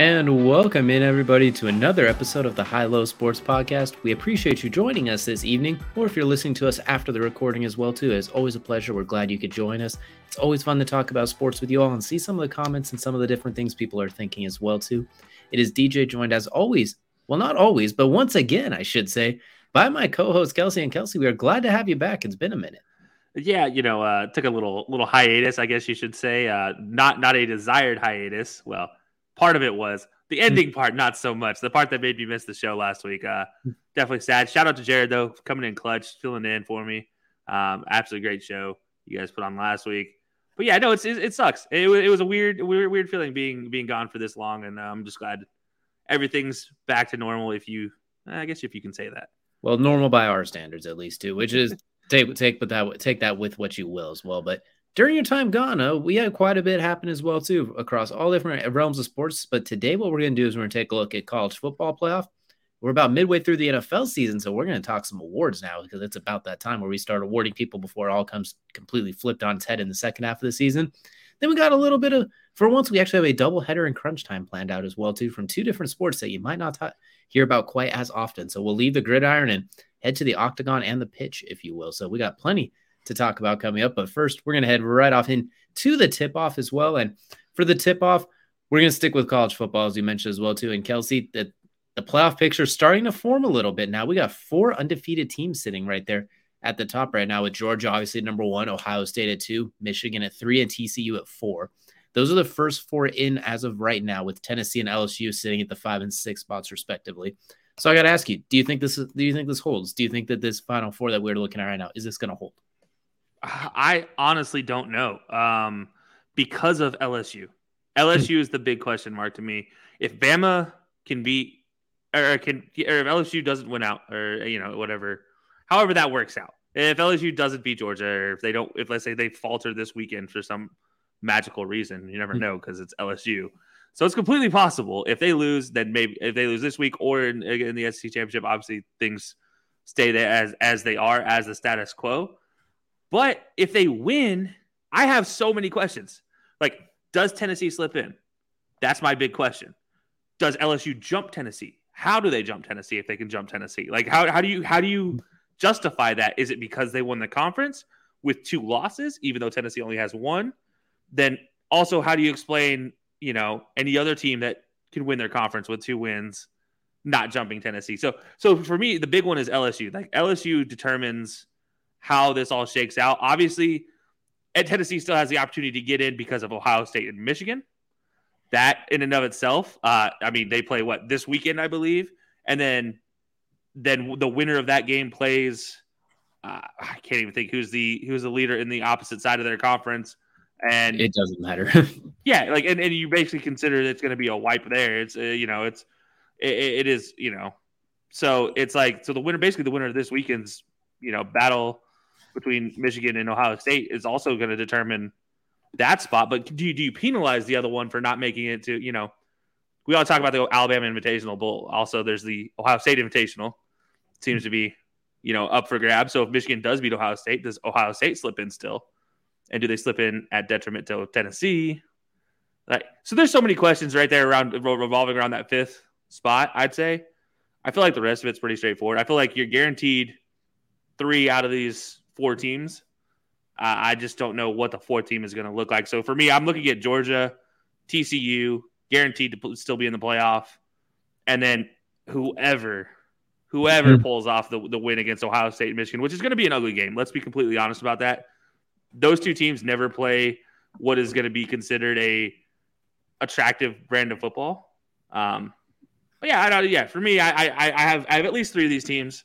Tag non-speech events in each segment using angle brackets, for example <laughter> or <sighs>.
And welcome in, everybody, to another episode of the High Low Sports Podcast. We appreciate you joining us this evening, or if you're listening to us after the recording as well, too. It's always a pleasure. We're glad you could join us. It's always fun to talk about sports with you all and see some of the comments and some of the different things people are thinking as well, too. It is DJ joined as always. Well, not always, but once again, I should say, by my co-host Kelsey and Kelsey. We are glad to have you back. It's been a minute. Yeah, you know, uh, took a little little hiatus, I guess you should say. Uh, not not a desired hiatus. Well part of it was the hmm. ending part, not so much. The part that made me miss the show last week. Uh, hmm. definitely sad. Shout out to Jared though, coming in clutch, filling in for me. Um, absolutely great show you guys put on last week. But yeah, no, it's it, it sucks. It, it, was a weird, weird, weird feeling being being gone for this long, and uh, I'm just glad everything's back to normal. If you, I guess, if you can say that. Well, normal by our standards, at least, too. Which is <laughs> take take but that take that with what you will as well. But during your time gone, uh, we had quite a bit happen as well too across all different realms of sports. But today, what we're going to do is we're going to take a look at college football playoff. We're about midway through the NFL season, so we're going to talk some awards now because it's about that time where we start awarding people before it all comes completely flipped on its head in the second half of the season. Then we got a little bit of for once we actually have a double header and crunch time planned out as well too from two different sports that you might not t- hear about quite as often. So we'll leave the gridiron and head to the octagon and the pitch, if you will. So we got plenty to talk about coming up. But first, we're going to head right off into the tip off as well. And for the tip off, we're going to stick with college football, as you mentioned as well, too. And Kelsey, the, the playoff picture starting to form a little bit now. We got four undefeated teams sitting right there at the top right now, with Georgia obviously number one, Ohio State at two, Michigan at three, and TCU at four. Those are the first four in as of right now, with Tennessee and LSU sitting at the five and six spots respectively. So I got to ask you: Do you think this is? Do you think this holds? Do you think that this Final Four that we're looking at right now is this going to hold? I honestly don't know um, because of LSU. LSU is the big question mark to me. If Bama can beat or can or if LSU doesn't win out or you know whatever, however that works out. If LSU doesn't beat Georgia or if they don't, if let's say they falter this weekend for some magical reason, you never hmm. know because it's LSU. So it's completely possible if they lose, then maybe if they lose this week or in, in the SEC championship, obviously things stay there as as they are as the status quo. But if they win, I have so many questions. Like, does Tennessee slip in? That's my big question. Does LSU jump Tennessee? How do they jump Tennessee if they can jump Tennessee? Like, how, how do you how do you justify that? Is it because they won the conference with two losses, even though Tennessee only has one? Then also, how do you explain, you know, any other team that can win their conference with two wins, not jumping Tennessee? So, so for me, the big one is LSU. Like LSU determines how this all shakes out. Obviously, Ed Tennessee still has the opportunity to get in because of Ohio State and Michigan. That in and of itself, uh, I mean, they play what this weekend, I believe, and then then the winner of that game plays. Uh, I can't even think who's the who's the leader in the opposite side of their conference, and it doesn't matter. <laughs> yeah, like and, and you basically consider it's going to be a wipe there. It's uh, you know it's it, it is you know so it's like so the winner basically the winner of this weekend's you know battle between Michigan and Ohio State is also going to determine that spot. But do you, do you penalize the other one for not making it to, you know, we all talk about the Alabama Invitational Bowl. Also, there's the Ohio State Invitational. Seems to be, you know, up for grabs. So if Michigan does beat Ohio State, does Ohio State slip in still? And do they slip in at detriment to Tennessee? Like, so there's so many questions right there around revolving around that fifth spot. I'd say. I feel like the rest of it's pretty straightforward. I feel like you're guaranteed three out of these four teams I just don't know what the fourth team is going to look like. So for me, I'm looking at Georgia, TCU, guaranteed to still be in the playoff, and then whoever whoever mm-hmm. pulls off the, the win against Ohio State and Michigan, which is going to be an ugly game. Let's be completely honest about that. Those two teams never play what is going to be considered a attractive brand of football. Um, but yeah, I, yeah. For me, I, I, I have I have at least three of these teams.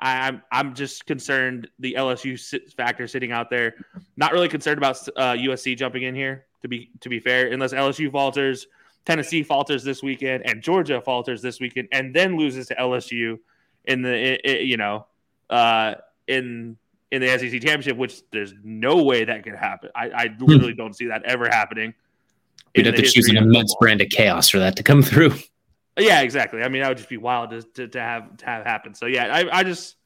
I, am I'm just concerned the LSU factor sitting out there. Not really concerned about uh, USC jumping in here. To be to be fair, unless LSU falters, Tennessee falters this weekend, and Georgia falters this weekend, and then loses to LSU in the it, it, you know uh, in in the SEC championship, which there's no way that could happen. I, I hmm. literally don't see that ever happening. You'd have to choose an immense brand of chaos for that to come through. Yeah, exactly. I mean, that would just be wild to, to, to have to have happen. So yeah, I, I just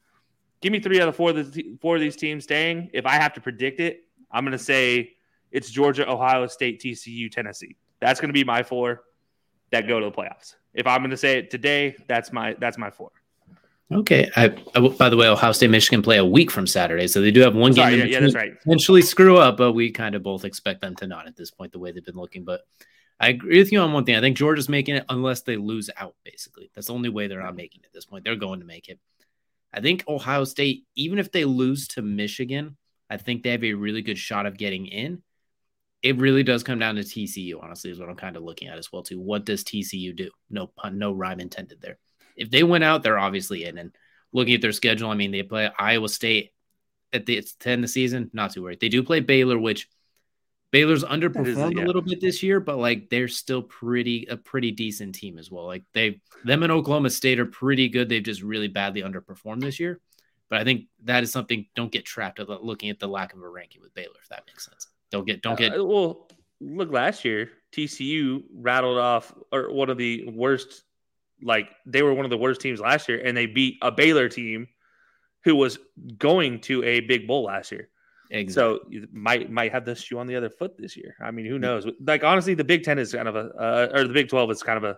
give me three out of four of the four of these teams staying. If I have to predict it, I'm going to say it's Georgia, Ohio State, TCU, Tennessee. That's going to be my four that go to the playoffs. If I'm going to say it today, that's my that's my four. Okay. I, I, by the way, Ohio State, Michigan play a week from Saturday, so they do have one Sorry, game. Yeah, yeah, that's right. Potentially screw up, but we kind of both expect them to not at this point, the way they've been looking. But I agree with you on one thing. I think Georgia's making it unless they lose out. Basically, that's the only way they're not making it at this point. They're going to make it. I think Ohio State, even if they lose to Michigan, I think they have a really good shot of getting in. It really does come down to TCU, honestly, is what I'm kind of looking at as well. Too. What does TCU do? No pun, no rhyme intended there if they went out, they're obviously in. And looking at their schedule, I mean, they play Iowa State at the end of the season. Not too worried. They do play Baylor, which Baylor's underperformed a little bit this year, but like they're still pretty a pretty decent team as well. Like they them and Oklahoma State are pretty good. They've just really badly underperformed this year. But I think that is something. Don't get trapped at looking at the lack of a ranking with Baylor, if that makes sense. Don't get don't get. Uh, well, look last year, TCU rattled off or one of the worst like they were one of the worst teams last year, and they beat a Baylor team who was going to a big bowl last year. Exactly. So you might might have the shoe on the other foot this year. I mean, who knows? Like honestly, the Big Ten is kind of a uh, or the Big Twelve is kind of a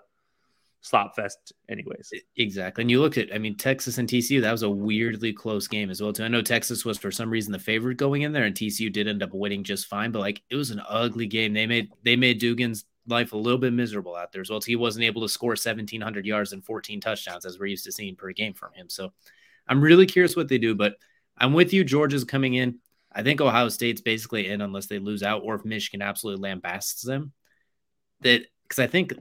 slop fest, anyways. Exactly. And you looked at, I mean, Texas and TCU. That was a weirdly close game as well. Too. I know Texas was for some reason the favorite going in there, and TCU did end up winning just fine. But like, it was an ugly game. They made they made Duggans life a little bit miserable out there as well. He wasn't able to score 1,700 yards and 14 touchdowns as we're used to seeing per game from him. So I'm really curious what they do, but I'm with you. Georgia's coming in. I think Ohio State's basically in unless they lose out or if Michigan absolutely lambasts them. That because I think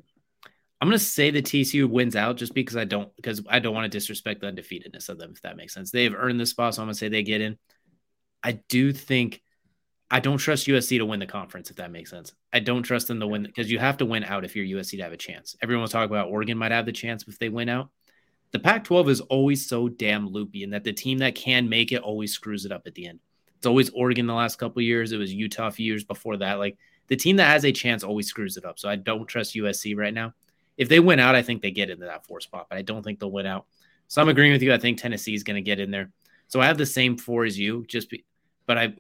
I'm going to say the TCU wins out just because I don't because I don't want to disrespect the undefeatedness of them if that makes sense. They have earned the spot, so I'm going to say they get in. I do think I don't trust USC to win the conference, if that makes sense. I don't trust them to win because you have to win out if you're USC to have a chance. Everyone was talking about Oregon might have the chance if they win out. The Pac 12 is always so damn loopy, and that the team that can make it always screws it up at the end. It's always Oregon the last couple years. It was Utah a few years before that. Like the team that has a chance always screws it up. So I don't trust USC right now. If they win out, I think they get into that four spot, but I don't think they'll win out. So I'm agreeing with you. I think Tennessee is going to get in there. So I have the same four as you, just be, but I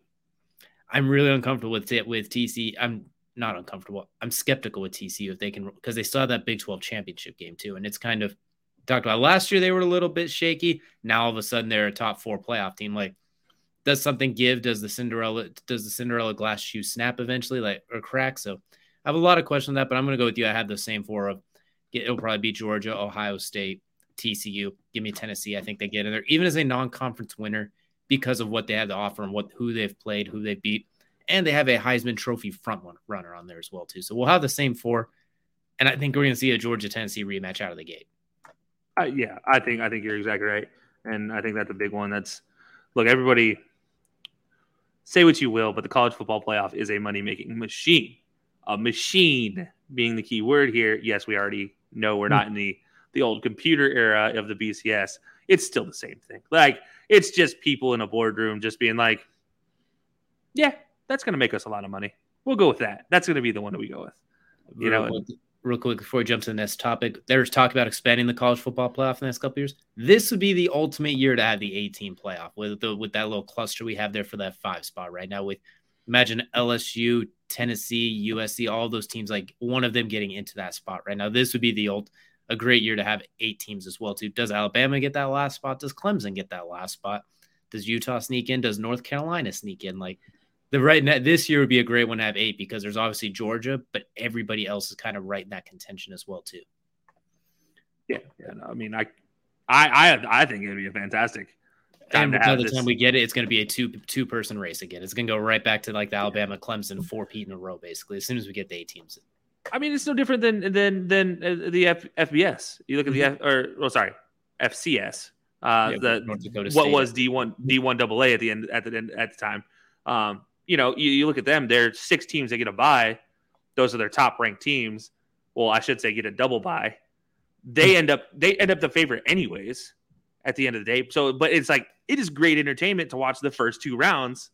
I'm really uncomfortable with it with TC. I'm not uncomfortable. I'm skeptical with TCU if they can because they saw that Big 12 championship game too, and it's kind of talked about last year they were a little bit shaky. Now all of a sudden they're a top four playoff team. Like, does something give? Does the Cinderella does the Cinderella glass shoe snap eventually, like or crack? So I have a lot of questions on that, but I'm gonna go with you. I have the same four of it'll probably be Georgia, Ohio State, TCU. Give me Tennessee. I think they get in there, even as a non-conference winner because of what they have to offer and what who they've played, who they beat, and they have a Heisman Trophy front runner on there as well too. So we'll have the same four, and I think we're going to see a Georgia Tennessee rematch out of the gate. Uh, yeah, I think I think you're exactly right, and I think that's a big one. That's look, everybody say what you will, but the college football playoff is a money making machine. A machine being the key word here. Yes, we already know we're not in the the old computer era of the BCS. It's still the same thing. Like it's just people in a boardroom just being like, yeah, that's going to make us a lot of money. We'll go with that. That's going to be the one that we go with. You know, real quick before we jump to the next topic, there's talk about expanding the college football playoff in the next couple years. This would be the ultimate year to have the 18 playoff with the with that little cluster we have there for that five spot right now. With imagine LSU, Tennessee, USC, all those teams, like one of them getting into that spot right now. This would be the old a great year to have eight teams as well. Too. Does Alabama get that last spot? Does Clemson get that last spot? Does Utah sneak in? Does North Carolina sneak in? Like The right net this year would be a great one to have eight because there's obviously Georgia, but everybody else is kind of right in that contention as well too. Yeah, yeah. No, I mean, I, I, I, I think it'd be a fantastic. Time and by the this. time we get it, it's going to be a two two person race again. It's going to go right back to like the Alabama Clemson four peat in a row, basically. As soon as we get the eight teams. I mean, it's no different than than than uh, the F, FBS. You look at the mm-hmm. F, or well, sorry, FCS. Uh, yeah, the what was D one D one double A at the end at the end at the time. Um, you know, you, you look at them. they're six teams that get a bye. Those are their top ranked teams. Well, I should say get a double bye they end up they end up the favorite anyways at the end of the day. So, but it's like it is great entertainment to watch the first two rounds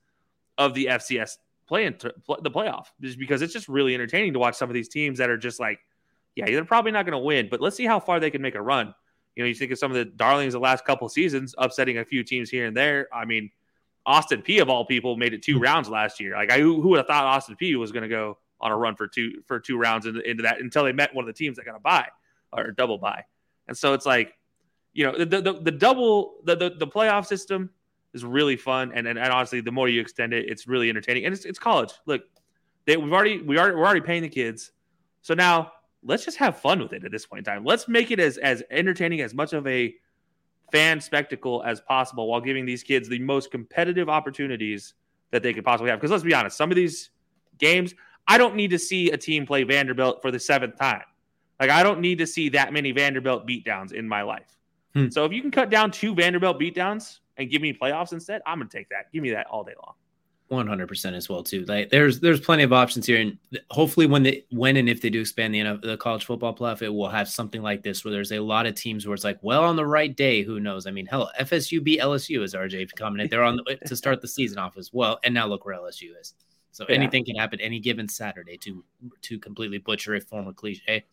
of the FCS play into the playoff, just because it's just really entertaining to watch some of these teams that are just like, yeah, they're probably not going to win, but let's see how far they can make a run. You know, you think of some of the darlings the last couple seasons, upsetting a few teams here and there. I mean, Austin Peay of all people made it two rounds last year. Like, I who would have thought Austin Peay was going to go on a run for two for two rounds into, into that until they met one of the teams that got a bye or double bye. And so it's like, you know, the the, the double the, the, the playoff system is really fun, and, and and honestly, the more you extend it, it's really entertaining. And it's, it's college. Look, they, we've already we are we're already paying the kids, so now let's just have fun with it at this point in time. Let's make it as as entertaining as much of a fan spectacle as possible while giving these kids the most competitive opportunities that they could possibly have. Because let's be honest, some of these games, I don't need to see a team play Vanderbilt for the seventh time. Like I don't need to see that many Vanderbilt beatdowns in my life. Hmm. So if you can cut down two Vanderbilt beatdowns and give me playoffs instead, I'm gonna take that. Give me that all day long. 100% as well too. Like there's there's plenty of options here, and hopefully when they when and if they do expand the the college football playoff, it will have something like this where there's a lot of teams where it's like, well, on the right day, who knows? I mean, hell, FSU beat LSU as RJ commented. They're on the, to start the season off as well, and now look where LSU is. So yeah. anything can happen any given Saturday to to completely butcher a former cliche.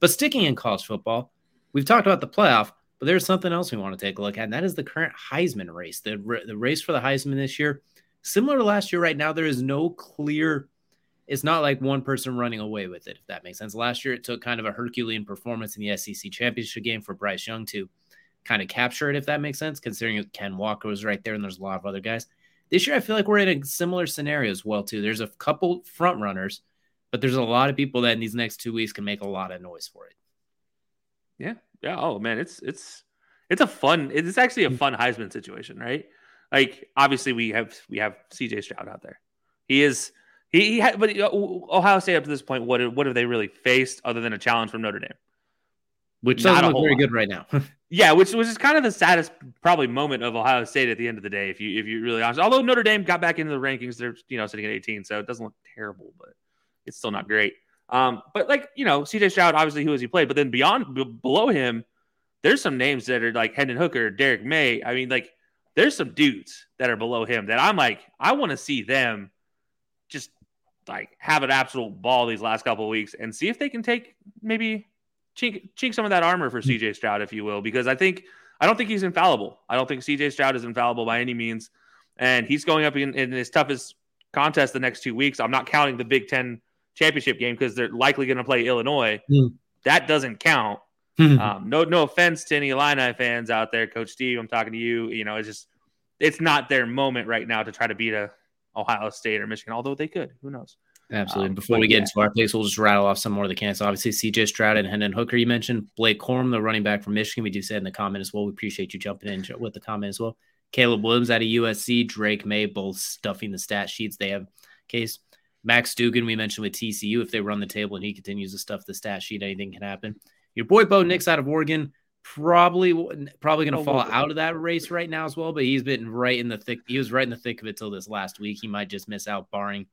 But sticking in college football, we've talked about the playoff, but there's something else we want to take a look at, and that is the current Heisman race. The, the race for the Heisman this year, similar to last year, right now, there is no clear, it's not like one person running away with it, if that makes sense. Last year, it took kind of a Herculean performance in the SEC championship game for Bryce Young to kind of capture it, if that makes sense, considering Ken Walker was right there and there's a lot of other guys. This year, I feel like we're in a similar scenario as well, too. There's a couple front runners but there's a lot of people that in these next two weeks can make a lot of noise for it. Yeah. Yeah. Oh man, it's it's it's a fun. It's actually a mm. fun Heisman situation, right? Like obviously we have we have CJ Stroud out there. He is he, he had, but Ohio State up to this point, what what have they really faced other than a challenge from Notre Dame? Which doesn't look very lot. good right now. <laughs> yeah, which which is kind of the saddest probably moment of Ohio State at the end of the day, if you if you really honest. Although Notre Dame got back into the rankings, they're you know sitting at 18, so it doesn't look terrible, but it's still not great. Um, but like you know, CJ Stroud, obviously, who has he played? But then beyond, b- below him, there's some names that are like Hendon Hooker, Drake Maye. I mean, like there's some dudes that are below him that I'm like, I want to see them just like have an absolute ball these last couple of weeks and see if they can take maybe chink, chink some of that armor for CJ Stroud, if you will, because I think I don't think he's infallible. I don't think CJ Stroud is infallible by any means, and he's going up in, in his toughest contest the next two weeks. I'm not counting the Big Ten championship game because they're likely going to play Illinois. Mm. That doesn't count. Hmm. um, no, no offense to any Illini fans out there, Coach Steve. I'm talking to you. You know, it's just it's not their moment right now to try to beat a Ohio State or Michigan, although they could. Who knows? Absolutely. Um, Before we get yeah. into our picks, we'll just rattle off some more of the candidates. Obviously, CJ Stroud and Hendon Hooker, you mentioned. Blake Corum, the running back from Michigan. We do say in the comment as well. We appreciate you jumping in with the comment as well. Caleb Williams out of USC, Drake Maye, both stuffing the stat sheets. They have case. Max Duggan, we mentioned with TCU, if they run the table and he continues to stuff the stat sheet, anything can happen. Your boy Bo Nix out of Oregon, probably probably going to oh, fall out of that race right now as well. But he's been right in the thick. He was right in the thick of it till this last week. He might just miss out, barring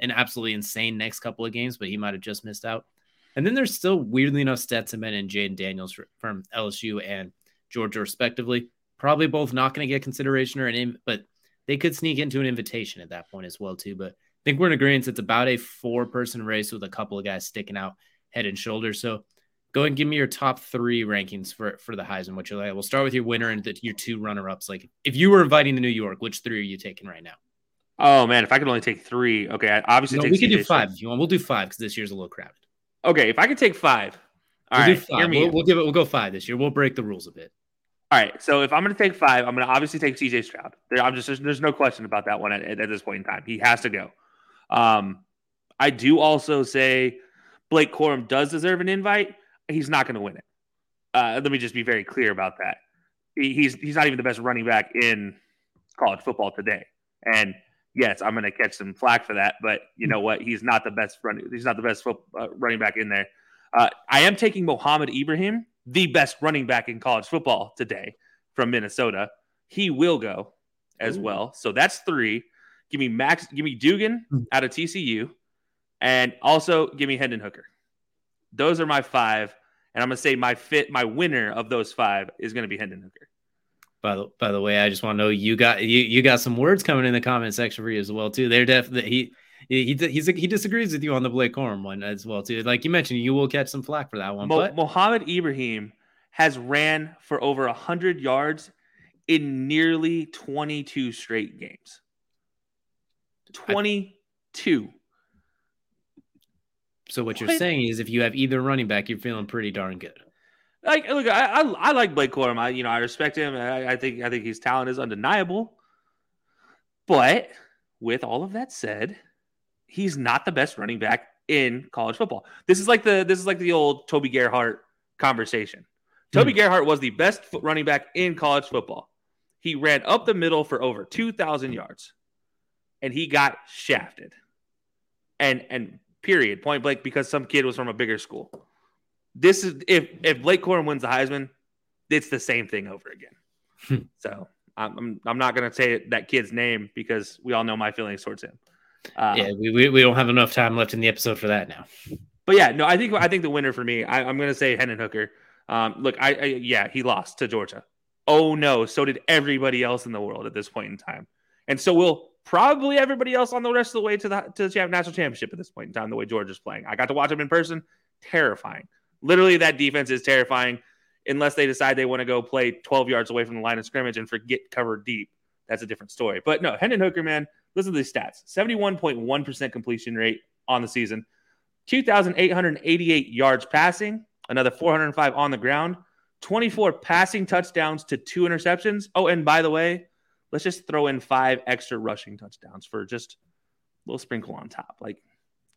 an absolutely insane next couple of games, but he might have just missed out. And then there's still weirdly enough Stetson and Jayden Daniels from LSU and Georgia, respectively. Probably both not going to get consideration or an, but they could sneak into an invitation at that point as well too. But I think we're in agreement. It's about a four person race with a couple of guys sticking out head and shoulders. So go and give me your top three rankings for for the Heisman. What you like? We'll start with your winner and the, your two runner ups. Like if you were inviting to New York, which three are you taking right now? Oh man, if I could only take three, okay. I obviously, no, we can do five if you want. We'll do five because this year's a little crowded. Okay, if I could take five, all we'll right, five. We'll, we'll, give it. We'll go five this year. We'll break the rules a bit. All right. So if I'm going to take five, I'm going to obviously take CJ Stroud. There, I'm just there's, there's, no question about that one at, at, this point in time. He has to go. Um, I do also say Blake Corum does deserve an invite. He's not going to win it. Uh, let me just be very clear about that. He, he's he's not even the best running back in college football today. And yes, I'm going to catch some flack for that. But you know what? He's not the best running. He's not the best foot, uh, running back in there. Uh, I am taking Mohamed Ibrahim the best running back in college football today from Minnesota. He will go as Ooh. well. So that's three. Give me Max, give me Duggan hmm. out of TCU, and also give me Hendon Hooker. Those are my five. And I'm gonna say my fit, my winner of those five is gonna be Hendon Hooker. By the by the way, I just want to know you got you you got some words coming in the comment section for you as well too. They're definitely he he he's, he disagrees with you on the Blake Corum one as well too. Like you mentioned, you will catch some flack for that one. Mo- but Mohamed Ibrahim has ran for over hundred yards in nearly 22 straight games. 22. So what, what you're saying is, if you have either running back, you're feeling pretty darn good. Like, look, I, I, I like Blake Corum. I, you know, I respect him. I, I think, I think his talent is undeniable. But with all of that said, he's not the best running back in college football. This is like the this is like the old Toby Gerhart conversation. Toby hmm. Gerhart was the best running back in college football. He ran up the middle for over 2,000 yards, and he got shafted. And and period, point blank, because some kid was from a bigger school. This is if if Blake Corum wins the Heisman, it's the same thing over again. Hmm. so I'm I'm not gonna say that kid's name because we all know my feelings towards him. Uh, yeah, we, we, we don't have enough time left in the episode for that now. But yeah, no, I think I think the winner for me, I, am going to say Hendon Hooker. Um, look, I, I, yeah, he lost to Georgia. Oh no, so did everybody else in the world at this point in time, and so will probably everybody else on the rest of the way to the to the national championship at this point in time. The way Georgia's playing, I got to watch them in person. Terrifying. Literally, that defense is terrifying. Unless they decide they want to go play 12 yards away from the line of scrimmage and forget cover deep, that's a different story. But no, Hendon Hooker, man, Listen to these stats 71.1% completion rate on the season, 2,888 yards passing, another 405 on the ground, 24 passing touchdowns to two interceptions. Oh, and by the way, let's just throw in five extra rushing touchdowns for just a little sprinkle on top. Like,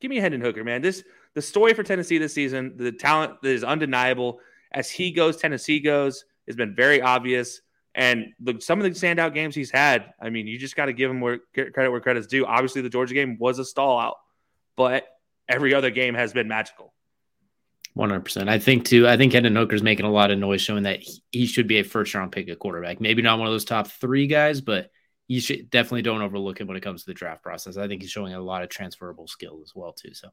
give me a Hendon Hooker, man. This the story for Tennessee this season, the talent that is undeniable. As he goes, Tennessee goes, has been very obvious. And the, some of the standout games he's had, I mean, you just got to give him where, credit where credit's due. Obviously, the Georgia game was a stall out, but every other game has been magical. 100%. I think, too, I think Hendon Hooker's making a lot of noise showing that he, should be a first round pick at quarterback. Maybe not one of those top three guys, but you should definitely don't overlook him when it comes to the draft process. I think he's showing a lot of transferable skills as well, too. So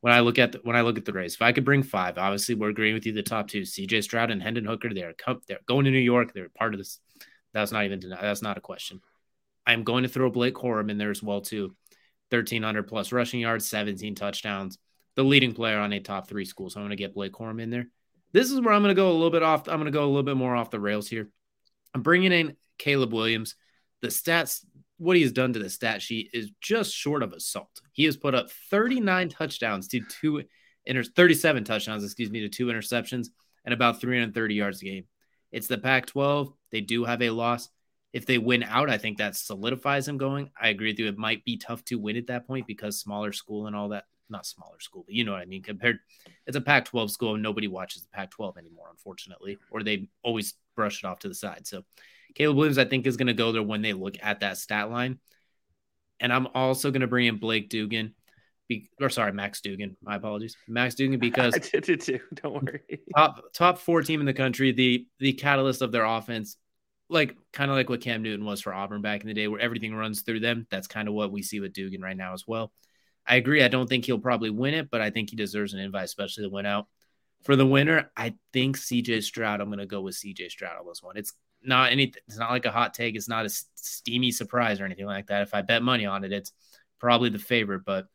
when I look at the, when I look at the race, if I could bring five, obviously we're agreeing with you. The top two, C.J. Stroud and Hendon Hooker, they're they're going to New York. They're part of this. That's not even that's not a question. I'm going to throw Blake Corum in there as well too. 1300 plus rushing yards, 17 touchdowns. The leading player on a top three school. So I'm going to get Blake Corum in there. This is where I'm going to go a little bit off. I'm going to go a little bit more off the rails here. I'm bringing in Caleb Williams. The stats what he has done to the stat sheet is just short of assault. He has put up 39 touchdowns to two inter 37 touchdowns, excuse me, to two interceptions and about 330 yards a game. It's the Pac 12. They do have a loss. If they win out, I think that solidifies them going. I agree with you. It might be tough to win at that point because smaller school and all that. Not smaller school, but you know what I mean. Compared, it's a Pac 12 school and nobody watches the Pac 12 anymore, unfortunately, or they always brush it off to the side. So Caleb Williams, I think, is going to go there when they look at that stat line. And I'm also going to bring in Blake Duggan, be, or sorry, Max Duggan. My apologies, Max Duggan, <laughs> because I <laughs> did it too. Don't worry. <laughs> Top top four team in the country, the the catalyst of their offense, like kind of like what Cam Newton was for Auburn back in the day, where everything runs through them. That's kind of what we see with Duggan right now as well. I agree. I don't think he'll probably win it, but I think he deserves an invite, especially the win out. For the winner, I think CJ Stroud. I'm going to go with CJ Stroud on this one. It's not anything. It's not like a hot take. It's not a steamy surprise or anything like that. If I bet money on it, it's probably the favorite. But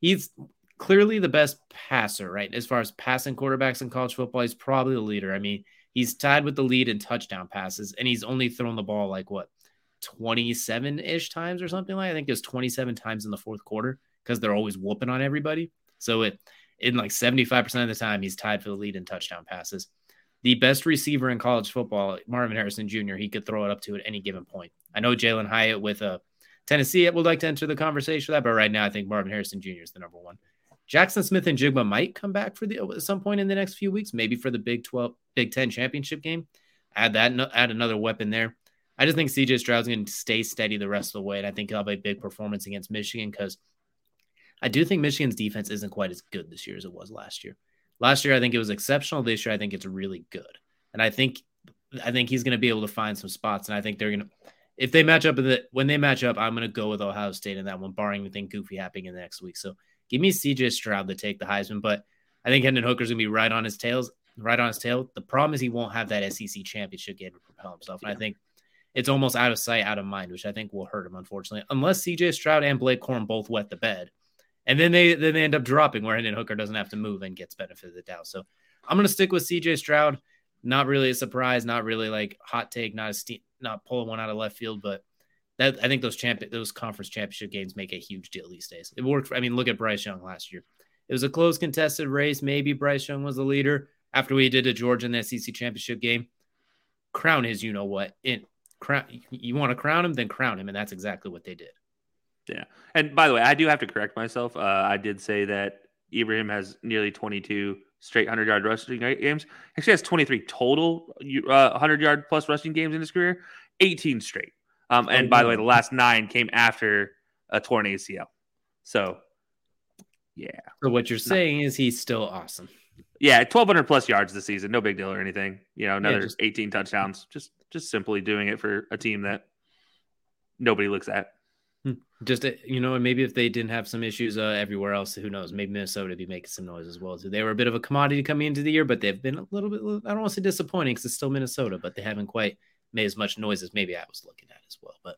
he's clearly the best passer, right? As far as passing quarterbacks in college football, he's probably the leader. I mean, he's tied with the lead in touchdown passes, and he's only thrown the ball like what 27 ish times or something like. I think it was 27 times in the fourth quarter because they're always whooping on everybody. So it in like 75% of the time, he's tied for the lead in touchdown passes. the best receiver in college football, Marvin Harrison Jr., he could throw it up to at any given point. I know Jalin Hyatt with a uh, Tennessee would like to enter the conversation with that, but right now I think Marvin Harrison Jr. is the number one. Jackson Smith-Njigba might come back for the at some point in the next few weeks, maybe for the Big 12, Big 10 championship game. Add that, add another weapon there. I just think CJ Stroud's going to stay steady the rest of the way, and I think he'll have a big performance against Michigan because I do think Michigan's defense isn't quite as good this year as it was last year. Last year, I think it was exceptional. This year, I think it's really good, and I think I think he's going to be able to find some spots, and I think they're going to if they match up when they match up, I'm going to go with Ohio State in that one, barring anything goofy happening in the next week. So give me CJ Stroud to take the Heisman, but I think Hendon Hooker's going to be right on his tails, right on his tail. The problem is he won't have that SEC championship game to propel himself, and I think it's almost out of sight, out of mind, which I think will hurt him, unfortunately, unless CJ Stroud and Blake Corum both wet the bed. And then they then they end up dropping where Hendon Hooker doesn't have to move and gets benefit of the doubt. So I'm gonna stick with CJ Stroud. Not really a surprise, not really like hot take, not a ste- not pulling one out of left field, but that I think those champ those conference championship games make a huge deal these days. It worked. For, I mean, look at Bryce Young last year. It was a close contested race. Maybe Bryce Young was the leader after we did a Georgia in the SEC championship game. Crown his, you know what? In crown, you want to crown him, then crown him, and that's exactly what they did. Yeah. And by the way, I do have to correct myself. Uh, I did say that Ibrahim has nearly 22 straight 100 yard rushing games. Actually, has 23 total uh, 100 yard plus rushing games in his career, 18 straight. Um, and by the way, the last nine came after a torn ACL. So, yeah. So what you're saying is he's still awesome. Yeah, 1,200 plus yards this season, no big deal or anything. You know, another yeah, just, 18 touchdowns. Just, just simply doing it for a team that nobody looks at. Just uh, you know, and maybe if they didn't have some issues uh, everywhere else, who knows? Maybe Minnesota would be making some noise as well. So they were a bit of a commodity coming into the year, but they've been a little bit. I don't want to say disappointing because it's still Minnesota, but they haven't quite made as much noise as maybe I was looking at as well. But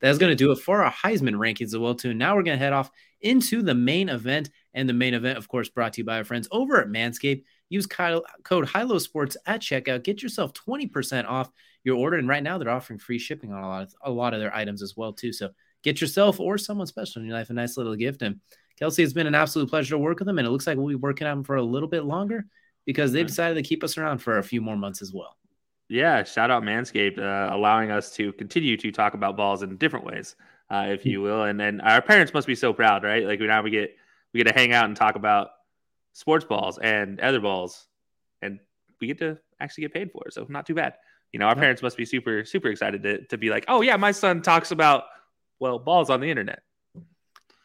that's going to do it for our Heisman rankings as well too. Now we're going to head off into the main event, and the main event, of course, brought to you by our friends over at Manscaped. Use code Hilo Sports at checkout. Get yourself 20% off your order. And right now they're offering free shipping on a lot of, a lot of their items as well too. So get yourself or someone special in your life a nice little gift. And Kelsey, it's been an absolute pleasure to work with them. And it looks like we'll be working on them for a little bit longer because they decided to keep us around for a few more months as well. Yeah, shout out Manscaped, uh, allowing us to continue to talk about balls in different ways, uh, if you will. And and our parents must be so proud, right? Like now we get we get to hang out and talk about sports balls and other balls, and we get to actually get paid for it. So not too bad. You know, our parents must be super super excited to to be like, oh yeah, my son talks about well balls on the internet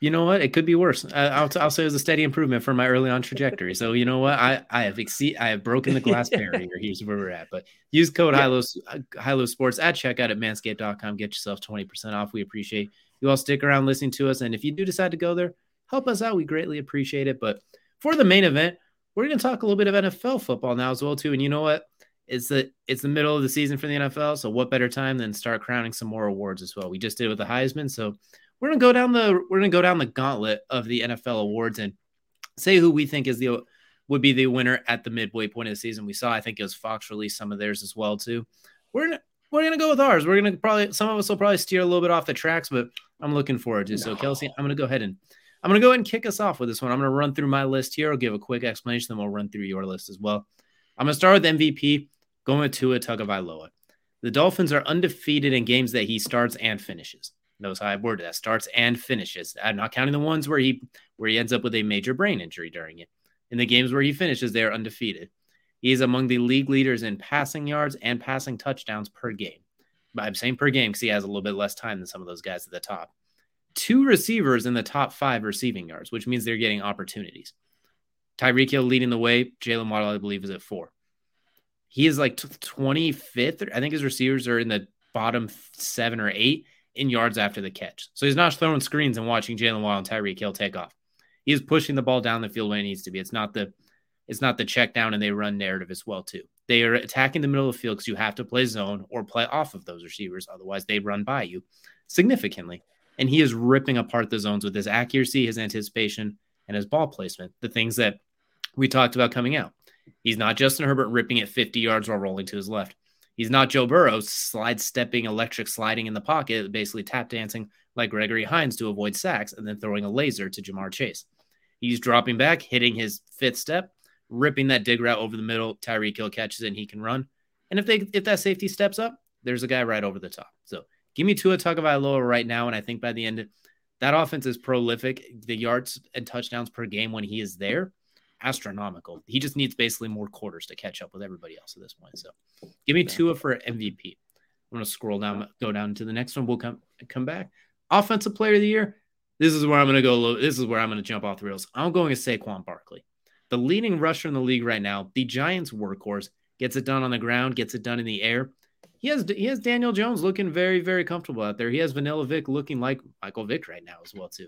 you know what? It could be worse. I'll, I'll say it was a steady improvement from my early on trajectory. So you know what? I, I have exceed I have broken the glass <laughs> barrier. Here's where we're at. But use code yeah. Hilo, uh, Hilo Sports at checkout at manscaped.com. Get yourself 20% off. We appreciate you all stick around listening to us. And if you do decide to go there, help us out. We greatly appreciate it. But for the main event, we're going to talk a little bit of NFL football now as well too. And you know what? It's the it's the middle of the season for the NFL. So what better time than start crowning some more awards as well? We just did it with the Heisman. So we're gonna go down the we're gonna go down the gauntlet of the NFL awards and say who we think is the would be the winner at the midway point of the season. We saw I think it was Fox released some of theirs as well too. We're gonna we're gonna go with ours. We're gonna probably some of us will probably steer a little bit off the tracks, but I'm looking forward to. No. So Kelsey, I'm gonna go ahead and I'm gonna go ahead and kick us off with this one. I'm gonna run through my list here. I'll give a quick explanation, then we'll run through your list as well. I'm gonna start with MVP, going with Tua Tagovailoa. The Dolphins are undefeated in games that he starts and finishes. Knows how I worded that. Starts and finishes. I'm not counting the ones where he where he ends up with a major brain injury during it. In the games where he finishes, they are undefeated. He is among the league leaders in passing yards and passing touchdowns per game. I'm saying per game because he has a little bit less time than some of those guys at the top. Two receivers in the top five receiving yards, which means they're getting opportunities. Tyreek Hill leading the way. Jaylen Waddle, I believe, is at four. He is like 25th. I think his receivers are in the bottom seven or eight in yards after the catch. So he's not throwing screens and watching Jaylen Waddle and Tyreek Hill take off. He is pushing the ball down the field when it needs to be. It's not the it's not the check down and they run narrative as well too. They are attacking the middle of the field because you have to play zone or play off of those receivers. Otherwise, they run by you significantly. And he is ripping apart the zones with his accuracy, his anticipation, and his ball placement. The things that we talked about coming out. He's not Justin Herbert ripping it 50 yards while rolling to his left. He's not Joe Burrow slide stepping, electric sliding in the pocket, basically tap dancing like Gregory Hines to avoid sacks and then throwing a laser to Ja'Marr Chase. He's dropping back, hitting his fifth step, ripping that dig route over the middle. Tyreek Hill catches it and he can run. And if they if that safety steps up, there's a guy right over the top. So give me Tua Tagovailoa right now, and I think by the end, that offense is prolific. The yards and touchdowns per game when he is there, astronomical. He just needs basically more quarters to catch up with everybody else at this point. So give me Tua for MVP. I'm gonna scroll down, go down to the next one. We'll come come back. Offensive Player of the Year. This is where I'm gonna go. This is where I'm gonna jump off the rails. I'm going to Saquon Barkley, the leading rusher in the league right now. The Giants' workhorse gets it done on the ground, gets it done in the air. He has he has Daniel Jones looking very very comfortable out there. He has Vanilla Vic looking like Michael Vick right now as well too.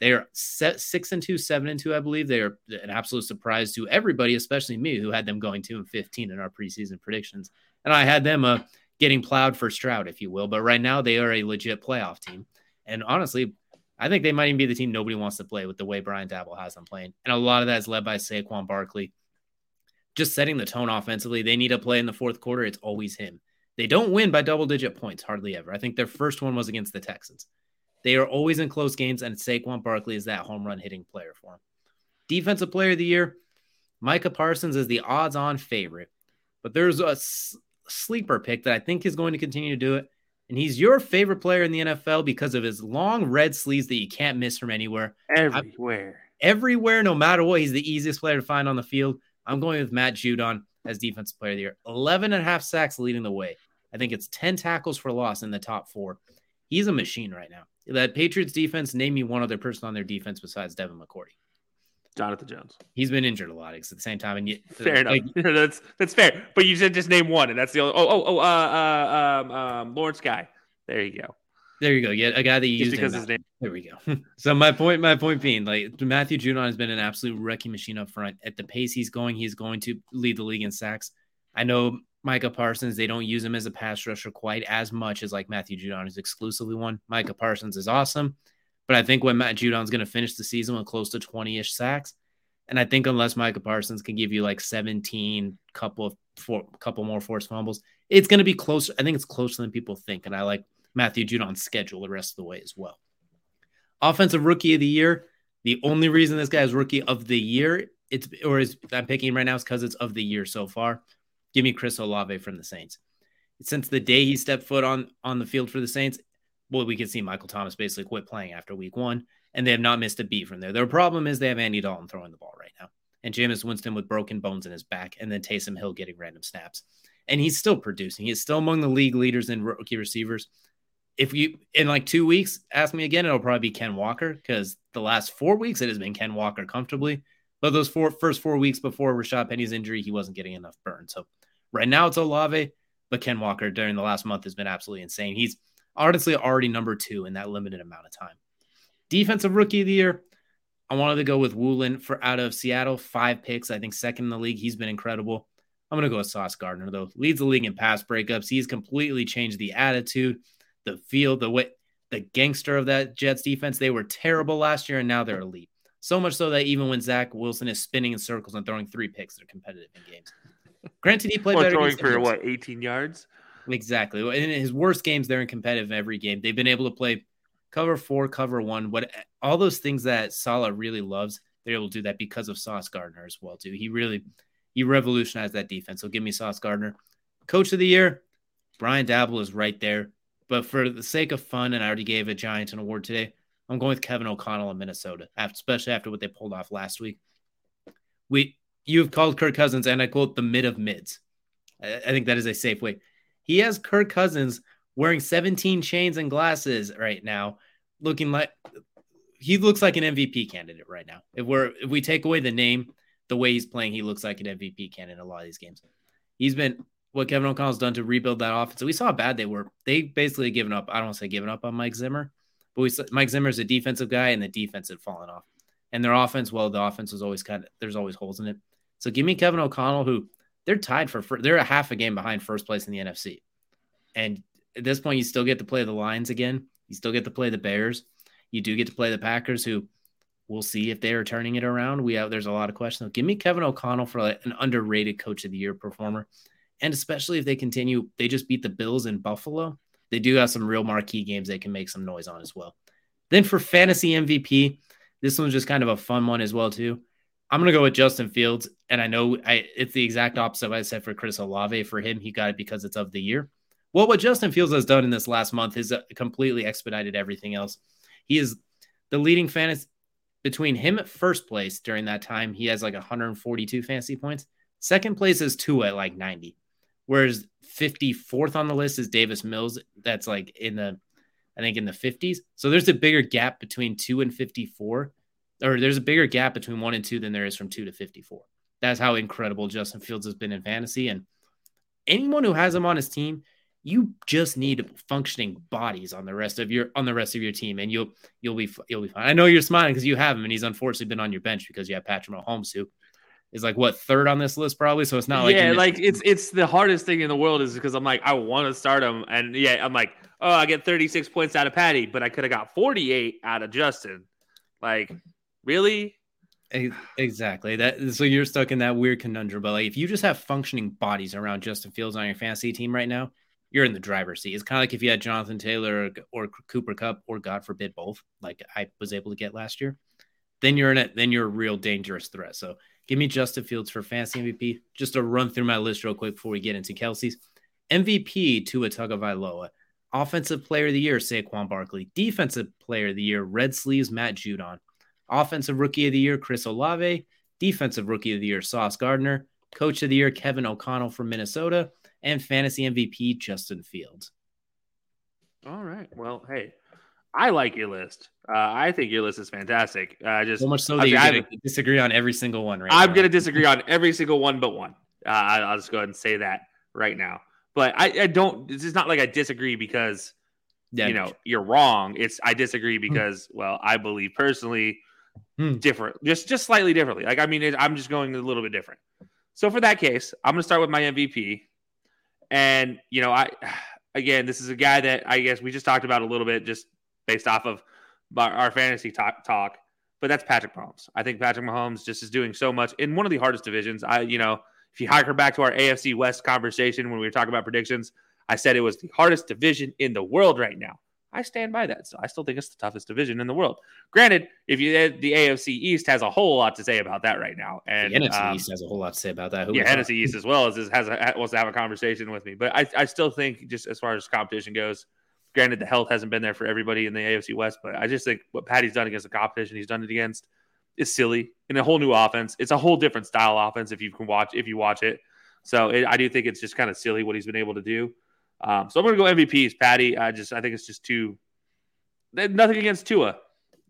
They are set six and two, seven and two, I believe. They are an absolute surprise to everybody, especially me, who had them going two and fifteen in our preseason predictions, and I had them uh, getting plowed for Stroud, if you will. But right now, they are a legit playoff team, and honestly, I think they might even be the team nobody wants to play with the way Brian Daboll has them playing, and a lot of that is led by Saquon Barkley just setting the tone offensively. They need to play in the fourth quarter. It's always him. They don't win by double digit points, hardly ever. I think their first one was against the Texans. They are always in close games, and Saquon Barkley is that home run hitting player for them. Defensive player of the year, Micah Parsons is the odds on favorite, but there's a s- sleeper pick that I think is going to continue to do it. And he's your favorite player in the NFL because of his long red sleeves that you can't miss from anywhere. Everywhere. I, everywhere, no matter what, he's the easiest player to find on the field. I'm going with Matt Judon as defensive player of the year. 11 and a half sacks leading the way. I think it's 10 tackles for loss in the top four. He's a machine right now. That Patriots defense, name me one other person on their defense besides Devin McCourty. Jonathan Jones. He's been injured a lot at the same time, and yet, fair enough. <laughs> That's that's fair. But you said just name one, and that's the only. Oh, oh, oh, uh, uh, um, um, Lawrence Guy. There you go. There you go. Yeah, a guy that you just used because his name. There we go. <laughs> so my point, my point being, like Matthew Judon has been an absolute wrecking machine up front. At the pace he's going, he's going to lead the league in sacks. I know Micah Parsons, they don't use him as a pass rusher quite as much as like Matthew Judon is exclusively one. Micah Parsons is awesome, but I think when Matt Judon's going to finish the season with close to 20 ish sacks, and I think unless Micah Parsons can give you like 17, couple of four, couple more forced fumbles, it's going to be closer. I think it's closer than people think. And I like Matthew Judon's schedule the rest of the way as well. Offensive rookie of the year. The only reason this guy is rookie of the year, it's or is I'm picking him right now is because it's of the year so far. Give me Chris Olave from the Saints. Since the day he stepped foot on on the field for the Saints, well, we can see Michael Thomas basically quit playing after week one, and they have not missed a beat from there. Their problem is they have Andy Dalton throwing the ball right now, and Jameis Winston with broken bones in his back, and then Taysom Hill getting random snaps. And he's still producing. He's still among the league leaders in rookie receivers if you in like two weeks ask me again, it'll probably be Ken Walker because the last four weeks it has been Ken Walker comfortably. But those four first four weeks before Rashad Penny's injury, he wasn't getting enough burn. So right now it's Olave, but Ken Walker during the last month has been absolutely insane. He's honestly already number two in that limited amount of time. Defensive rookie of the year, I wanted to go with Woolen for out of Seattle, five picks. I think second in the league. He's been incredible. I'm going to go with Sauce Gardner, though. Leads the league in pass breakups. He's completely changed the attitude the feel, the way the gangster of that Jets defense. They were terrible last year, and now they're elite. So much so that even when Zach Wilson is spinning in circles and throwing three picks, they're competitive in games. Granted, he played well, better. Throwing for what, 18 yards? Exactly. In his worst games, they're in competitive every game. They've been able to play cover four, cover one, what all those things that Saleh really loves. They're able to do that because of Sauce Gardner as well too. He really he revolutionized that defense. So give me Sauce Gardner. Coach of the year, Brian Daboll is right there. But for the sake of fun, and I already gave a Giants an award today, I'm going with Kevin O'Connell in Minnesota, especially after what they pulled off last week. We you've called Kirk Cousins, and I quote the mid of mids. I, think that is a safe way. He has Kirk Cousins wearing 17 chains and glasses right now, looking like he looks like an MVP candidate right now. If we're if we take away the name, the way he's playing, he looks like an MVP candidate a lot of these games. He's been what Kevin O'Connell's done to rebuild that offense. we saw how bad they were. They basically given up. I don't want to say given up on Mike Zimmer, but we Mike Zimmer's a defensive guy, and the defense had fallen off. And their offense, well, the offense was always kind of there's always holes in it. So give me Kevin O'Connell, who they're tied for they're a half a game behind first place in the NFC. And at this point, you still get to play the Lions again. You still get to play the Bears. You do get to play the Packers, who we'll see if they are turning it around. We have there's a lot of questions. Give me Kevin O'Connell for like an underrated coach of the year performer. And especially if they continue, they just beat the Bills in Buffalo. They do have some real marquee games they can make some noise on as well. Then for fantasy MVP, this one's just kind of a fun one as well too. I'm gonna go with Justin Fields, and I know I, it's the exact opposite of what I said for Chris Olave. For him, he got it because it's of the year. Well, what Justin Fields has done in this last month is uh, completely expedited everything else. He is the leading fantasy between him at first place during that time. He has like 142 fantasy points. Second place is Tua at like 90, whereas 54th on the list is Davis Mills. That's like in the, I think in the 50s. So there's a bigger gap between two and 54, or there's a bigger gap between one and two than there is from two to 54. That's how incredible Justin Fields has been in fantasy. And anyone who has him on his team, you just need functioning bodies on the rest of your on the rest of your team, and you'll you'll be you'll be fine. I know you're smiling because you have him, and he's unfortunately been on your bench because you have Patrick Mahomes, who is like what third on this list probably. So it's not like yeah, like it's it's the hardest thing in the world is because I'm like I want to start him, and yeah, I'm like oh I get 36 points out of Patty, but I could have got 48 out of Justin. Like really? Exactly. That so you're stuck in that weird conundrum. But like if you just have functioning bodies around Justin Fields on your fantasy team right now, you're in the driver's seat. It's kind of like if you had Jonathan Taylor or, or, Cooper Kupp or God forbid both, like I was able to get last year. Then you're in it. Then you're a real dangerous threat. So give me Justin Fields for fantasy MVP. Just to run through my list real quick before we get into Kelsey's MVP to Tua Tagovailoa. Offensive Player of the Year Saquon Barkley. Defensive Player of the Year Red Sleeves Matt Judon. Offensive Rookie of the Year Chris Olave. Defensive Rookie of the Year Sauce Gardner. Coach of the Year Kevin O'Connell from Minnesota and fantasy MVP Justin Fields. All right. Well, hey, I like your list. Uh, I think your list is fantastic. Uh, just so much so that you're going to disagree on every single one. Right. I'm going to disagree on every single one but one. Uh, I'll just go ahead and say that right now. But I, I don't. It's not like I disagree because you know you're wrong. It's I disagree hmm. because well, I believe personally hmm. different, just just slightly differently. Like I mean, it, I'm just going a little bit different. So for that case, I'm going to start with my MVP, and, you know, I, <sighs> again, this is a guy that I guess we just talked about a little bit just based off of our fantasy talk, talk but that's Patrick Mahomes. I think Patrick Mahomes just is doing so much in one of the hardest divisions. I, you know, if you harken back to our AFC West conversation when we were talking about predictions, I said it was the hardest division in the world right now. I stand by that. So I still think it's the toughest division in the world. Granted, if you the AFC East has a whole lot to say about that right now, and the NFC um, East has a whole lot to say about that. Who yeah, NFC East as well as has a, wants to have a conversation with me. But I, I still think just as far as competition goes, granted the health hasn't been there for everybody in the AFC West, but I just think what Patty's done against the competition he's done it against is silly in a whole new offense. It's a whole different style offense if you can watch if you watch it. So it, I do think it's just kind of silly what he's been able to do. Um, so I'm going to go MVPs, Patty. I just I think it's just too nothing against Tua,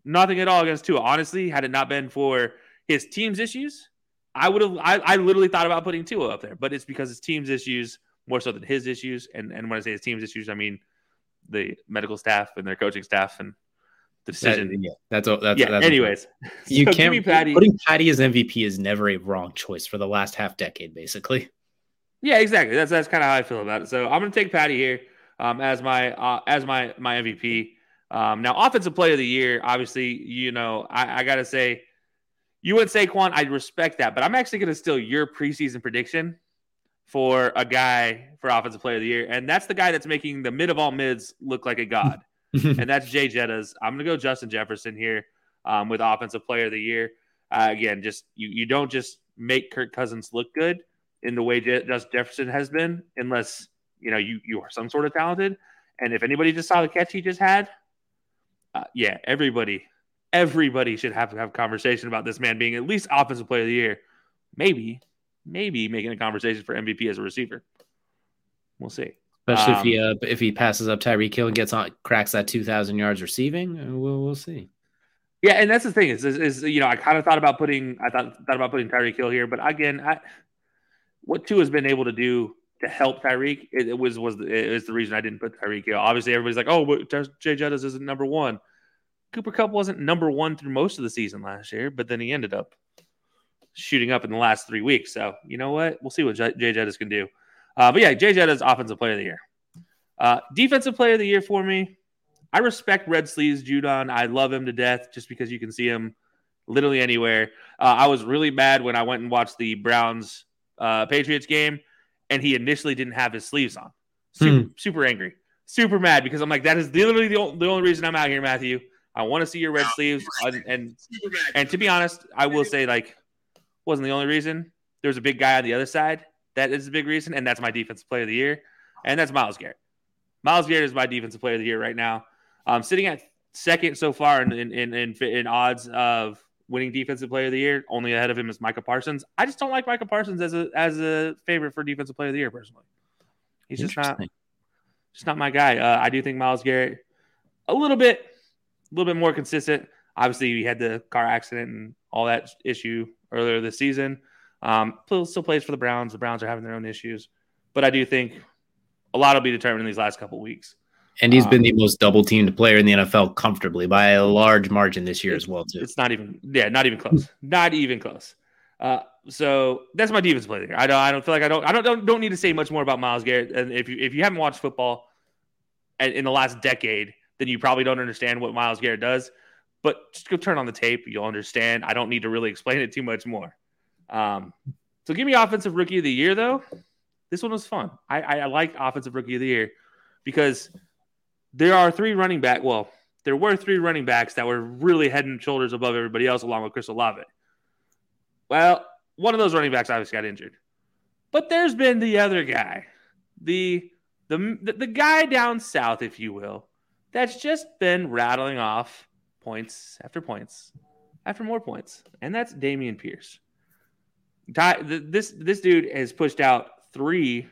nothing at all against Tua. Honestly, had it not been for his team's issues, I would have. I, I literally thought about putting Tua up there, but it's because his team's issues more so than his issues. And and when I say his team's issues, I mean the medical staff and their coaching staff and the decision. That, yeah, that's all. That's, yeah. That's anyways, <laughs> you so can't. Patty. Putting Patty as MVP is never a wrong choice for the last half decade, basically. Yeah, exactly. That's that's kind of how I feel about it. So I'm going to take Patty here um, as my uh, as my my MVP. Um, now, offensive player of the year, obviously, you know, I, I got to say, you went Saquon. I respect that, but I'm actually going to steal your preseason prediction for a guy for offensive player of the year, and that's the guy that's making the mid of all mids look like a god, <laughs> and that's Jay Jettas. I'm going to go Justin Jefferson here um, with offensive player of the year. Uh, again, just you you don't just make Kirk Cousins look good in the way Je- Justin Jefferson has been, unless you know you you are some sort of talented. And if anybody just saw the catch he just had, uh, yeah, everybody, everybody should have to have a conversation about this man being at least offensive player of the year. Maybe, maybe making a conversation for MVP as a receiver. We'll see. Especially um, if he uh, if he passes up Tyreek Hill and gets on cracks that two thousand yards receiving, uh, we'll we'll see. Yeah, and that's the thing is, is, is you know I kind of thought about putting I thought thought about putting Tyreek Hill here, but again, I, what Tua has been able to do to help Tyreek. It, it, was was was the reason I didn't put Tyreek Hill. Obviously, everybody's like, "Oh, but Jay Jettas isn't number one." Cooper Kupp wasn't number one through most of the season last year, but then he ended up shooting up in the last three weeks. So you know what? We'll see what Jay Jettas can do. Uh, but yeah, Jay Jettas offensive player of the year. Uh, defensive player of the year for me. I respect Red Sleeves Judon. I love him to death just because you can see him literally anywhere. Uh, I was really mad when I went and watched the Browns uh, Patriots game and he initially didn't have his sleeves on. Super, hmm. super angry, super mad because I'm like, that is literally the only, the only reason I'm out here, Matthew. I want to see your red sleeves, and and, and to be honest, I will say like wasn't the only reason. There's a big guy on the other side that is a big reason, and that's my defensive player of the year, and that's Myles Garrett. Myles Garrett is my defensive player of the year right now. Um, sitting at second so far in in, in, in, in odds of winning defensive player of the year. Only ahead of him is Micah Parsons. I just don't like Micah Parsons as a as a favorite for defensive player of the year personally. He's just not just not my guy. Uh, I do think Myles Garrett a little bit a little bit more consistent. Obviously, he had the car accident and all that issue earlier this season. Um, still plays for the Browns. The Browns are having their own issues, but I do think a lot will be determined in these last couple weeks. And he's um, been the most double teamed player in the NFL comfortably by a large margin this year as well, too. It's not even, yeah, not even close. <laughs> not even close. Uh, so that's my defense player. I don't, I don't feel like I don't, I don't, don't, don't need to say much more about Myles Garrett. And if you, if you haven't watched football in the last decade, then you probably don't understand what Myles Garrett does. But just go turn on the tape, you'll understand. I don't need to really explain it too much more. Um, so give me offensive rookie of the year, though. This one was fun. I, I, I like offensive rookie of the year because there are three running back. Well, there were three running backs that were really head and shoulders above everybody else, along with Chris Olave. Well, one of those running backs obviously got injured, but there's been the other guy, the the the guy down south, if you will, that's just been rattling off points after points after more points, and that's Dameon Pierce. This this dude has pushed out three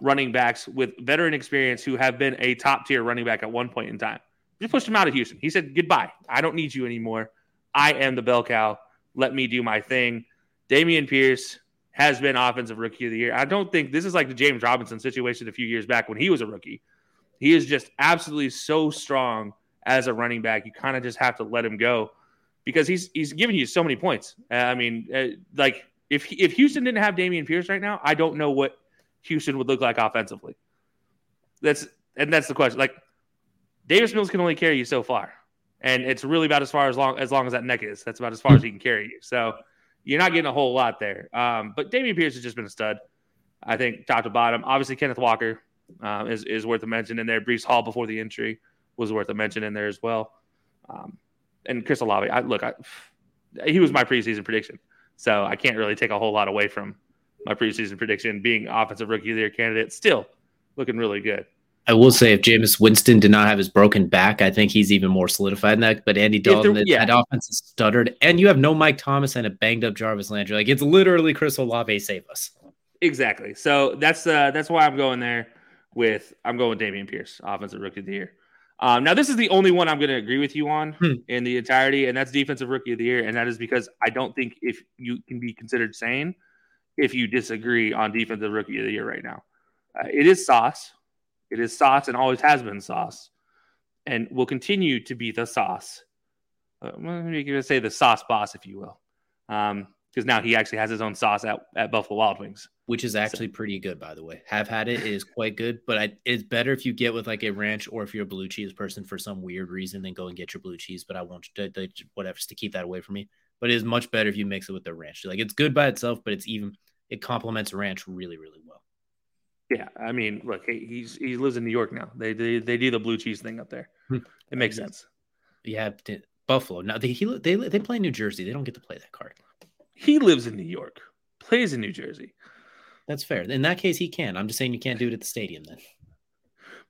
running backs with veteran experience who have been a top tier running back at one point in time. Just pushed him out of Houston. He said, Goodbye. I don't need you anymore. I am the bell cow. Let me do my thing. Dameon Pierce has been offensive rookie of the year. I don't think this is like the James Robinson situation a few years back when he was a rookie. He is just absolutely so strong as a running back. You kind of just have to let him go because he's he's giving you so many points. I mean, uh, like if if Houston didn't have Dameon Pierce right now, I don't know what Houston would look like offensively. That's and that's the question. Like Davis Mills can only carry you so far, and it's really about as far as long as long as that neck is. That's about as far as he can carry you. So you're not getting a whole lot there. Um, but Dameon Pierce has just been a stud. I think top to bottom. Obviously, Kenneth Walker um, is is worth a mention in there. Breece Hall before the injury was worth a mention in there as well. Um, and Chris Olave, I, look, I, he was my preseason prediction, so I can't really take a whole lot away from my preseason prediction being offensive rookie of the year candidate. Still looking really good. I will say if Jameis Winston did not have his broken back, I think he's even more solidified in that. But Andy Dalton, yeah. that offense is stuttered, and you have no Mike Thomas and a banged up Jarvis Landry. Like it's literally Chris Olave save us. Exactly. So that's uh that's why I'm going there with I'm going with Dameon Pierce, offensive rookie of the year. Um, now this is the only one I'm going to agree with you on hmm. in the entirety, and that's defensive rookie of the year, and that is because I don't think if you can be considered sane if you disagree on defensive rookie of the year right now. Uh, it is Sauce. It is Sauce and always has been Sauce and will continue to be the Sauce. Uh, you say the Sauce boss, if you will. Um, because now he actually has his own sauce at, at Buffalo Wild Wings, which is actually so. pretty good, by the way. Have had it; it is quite good, but I, it's better if you get with like a ranch or if you're a blue cheese person for some weird reason, then go and get your blue cheese. But I won't, whatever, just to keep that away from me. But it is much better if you mix it with the ranch. Like it's good by itself, but it's even it complements ranch really, really well. Yeah, I mean, look, he's he lives in New York now. They they, they do the blue cheese thing up there. Hmm. It makes sense. Yeah, Buffalo. Now they he, they they play New Jersey. They don't get to play that card. He lives in New York, plays in New Jersey. That's fair. In that case, he can. I'm just saying you can't do it at the stadium then.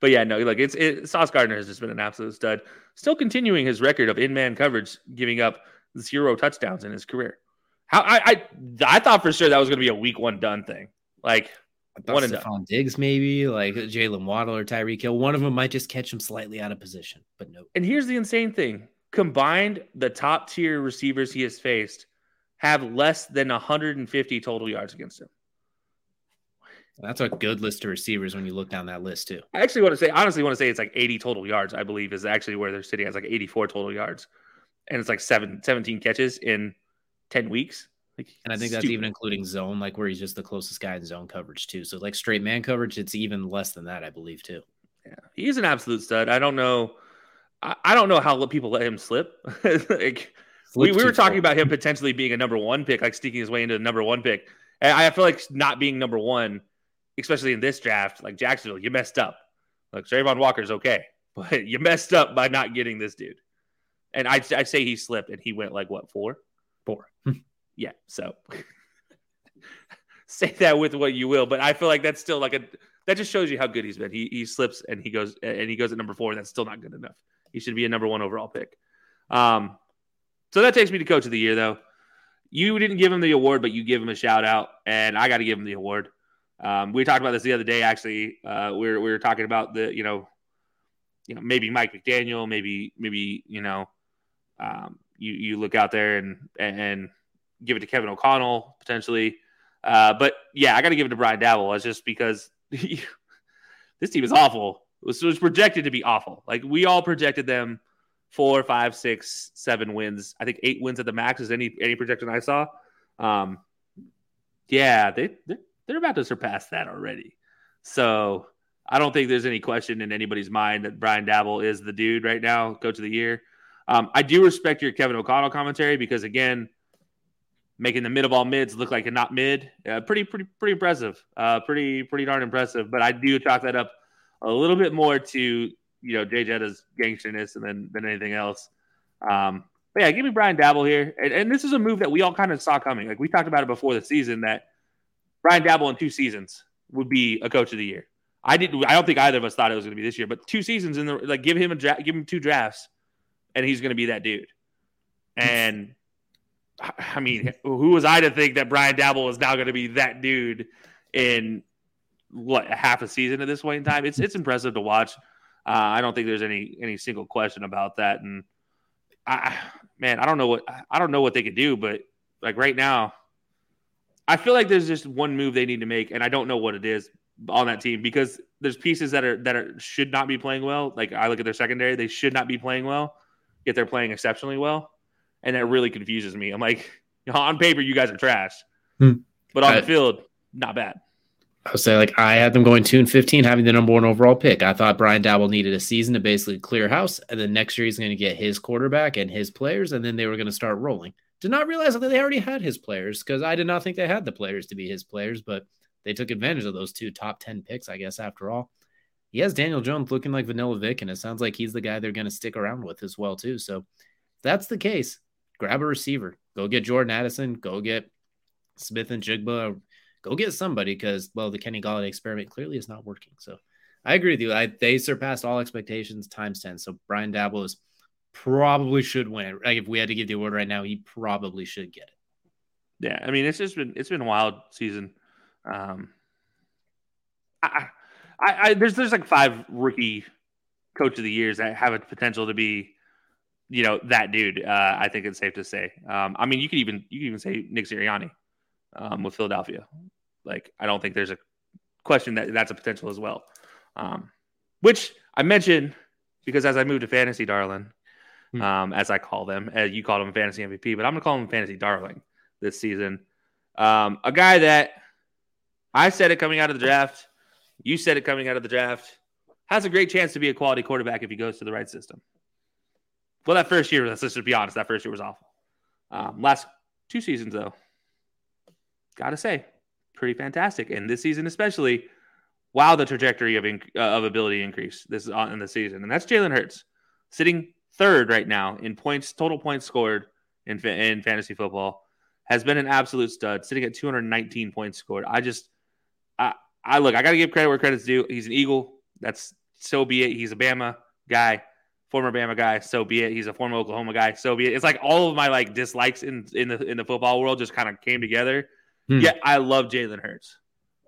But yeah, no, like it's it, Sauce Gardner has just been an absolute stud. Still continuing his record of in man coverage, giving up zero touchdowns in his career. How I I, I thought for sure that was going to be a week one done thing. Like one and Stefon Diggs, maybe like Jaylen Waddle or Tyreek Hill. One of them might just catch him slightly out of position, but no. And here's the insane thing: combined, the top tier receivers he has faced have less than 150 total yards against him. That's a good list of receivers when you look down that list too. I actually want to say, honestly, want to say it's like 80 total yards. I believe is actually where they're sitting. It's like 84 total yards, and it's like seven, 17 catches in 10 weeks. Like, and I think stupid. that's even including zone, like where he's just the closest guy in zone coverage too. So like straight man coverage, it's even less than that, I believe too. Yeah, he's an absolute stud. I don't know. I, I don't know how people let him slip. <laughs> like we, we were talking about him potentially being a number one pick, like sneaking his way into the number one pick. And I feel like not being number one, especially in this draft, like Jacksonville, you messed up. Like Travon Walker's okay, <laughs> but you messed up by not getting this dude. And I'd, I'd say he slipped and he went like what four? Four. <laughs> yeah. So <laughs> say that with what you will, but I feel like that's still like a that just shows you how good he's been. He he slips and he goes and he goes at number four, and that's still not good enough. He should be a number one overall pick. Um, so that takes me to coach of the year, though. You didn't give him the award, but you give him a shout out, and I got to give him the award. Um, we talked about this the other day. Actually, uh, we were we were talking about the you know, you know maybe Mike McDaniel, maybe maybe you know, um, you you look out there and and give it to Kevin O'Connell potentially. Uh, but yeah, I got to give it to Brian Daboll. It's just because <laughs> this team is awful. It was, it was projected to be awful. Like we all projected them four, five, six, seven wins. I think eight wins at the max is any any projection I saw. Um, yeah, they they're, they're about to surpass that already. So I don't think there's any question in anybody's mind that Brian Daboll is the dude right now, coach of the year. Um, I do respect your Kevin O'Connell commentary because again, making the mid of all mids look like a not mid, uh, pretty pretty pretty impressive, uh, pretty pretty darn impressive. But I do chalk that up a little bit more to you know Jay Jetta's gangsterness and than than anything else. Um, but yeah, give me Brian Daboll here, and, and this is a move that we all kind of saw coming. Like we talked about it before the season that Brian Daboll in two seasons would be a coach of the year. I didn't. I don't think either of us thought it was going to be this year, but two seasons in the like, give him a dra- give him two drafts, and he's going to be that dude. And I mean, who was I to think that Brian Daboll was now going to be that dude in what half a season at this point in time? It's it's impressive to watch. Uh, I don't think there's any any single question about that. And I, man, I don't know what I don't know what they could do, but like right now, I feel like there's just one move they need to make, and I don't know what it is on that team because there's pieces that are that are should not be playing well. Like I look at their secondary, they should not be playing well, yet they're playing exceptionally well and that really confuses me. I'm like, you <laughs> know, on paper, you guys are trash, hmm. but on I, the field, not bad. I would say like I had them going two and fifteen, having the number one overall pick. I thought Brian Daboll needed a season to basically clear house, and then next year he's going to get his quarterback and his players, and then they were going to start rolling. Did not realize that they already had his players because I did not think they had the players to be his players, but they took advantage of those two top ten picks, I guess. After all, he has Daniel Jones looking like Vanilla Vic, and it sounds like he's the guy they're going to stick around with as well too. So, that's the case grab a receiver. Go get Jordan Addison. Go get Smith-Njigba. Go get somebody because, well, the Kenny Golladay experiment clearly is not working. So I agree with you. I, they surpassed all expectations times 10. So Brian Daboll is probably should win. It. Like if we had to give the award right now, he probably should get it. Yeah. I mean, it's just been, it's been a wild season. Um, I, I, I there's, there's like five rookie coach of the years that have a potential to be you know that dude. Uh, I think it's safe to say. Um, I mean, you could even you could even say Nick Sirianni um, with Philadelphia. Like, I don't think there's a question that that's a potential as well. Um, which I mentioned because as I move to fantasy darling, hmm. um, as I call them, as you call him fantasy MVP, but I'm gonna call him fantasy darling this season. Um, a guy that I said it coming out of the draft, you said it coming out of the draft, has a great chance to be a quality quarterback if he goes to the right system. Well, that first year, let's just be honest, that first year was awful. Um, last two seasons, though, gotta say, pretty fantastic. And this season, especially, wow, the trajectory of inc- uh, of ability increase this is on in the season, and that's Jalen Hurts sitting third right now in points total points scored in fa- in fantasy football has been an absolute stud, sitting at 219 points scored. I just, I, I look, I got to give credit where credit's due. He's an Eagle. That's so be it. He's a Bama guy former Bama guy, so be it. He's a former Oklahoma guy, so be it. It's like all of my like dislikes in in the in the football world just kind of came together. Hmm. Yeah, I love Jalen Hurts,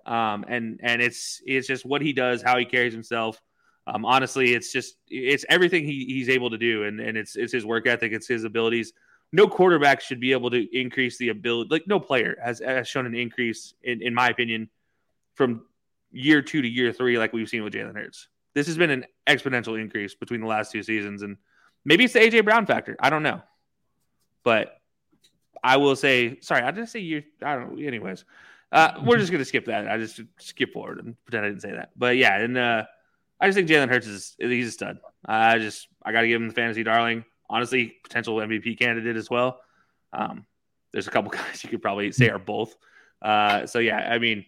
um, and and it's it's just what he does, how he carries himself. Um, honestly, it's just it's everything he, he's able to do, and and it's it's his work ethic, it's his abilities. No quarterback should be able to increase the ability. Like no player has, has shown an increase, in in my opinion, from year two to year three, like we've seen with Jalen Hurts this has been an exponential increase between the last two seasons, and maybe it's the AJ Brown factor. I don't know, but I will say, sorry, I didn't say you. I don't know. Anyways, uh, we're just gonna skip that. I just skip forward and pretend I didn't say that. But yeah, and uh, I just think Jalen Hurts is he's a stud. I just I got to give him the fantasy darling. Honestly, potential MVP candidate as well. Um, there's a couple <laughs> guys you could probably say are both. Uh, so yeah, I mean,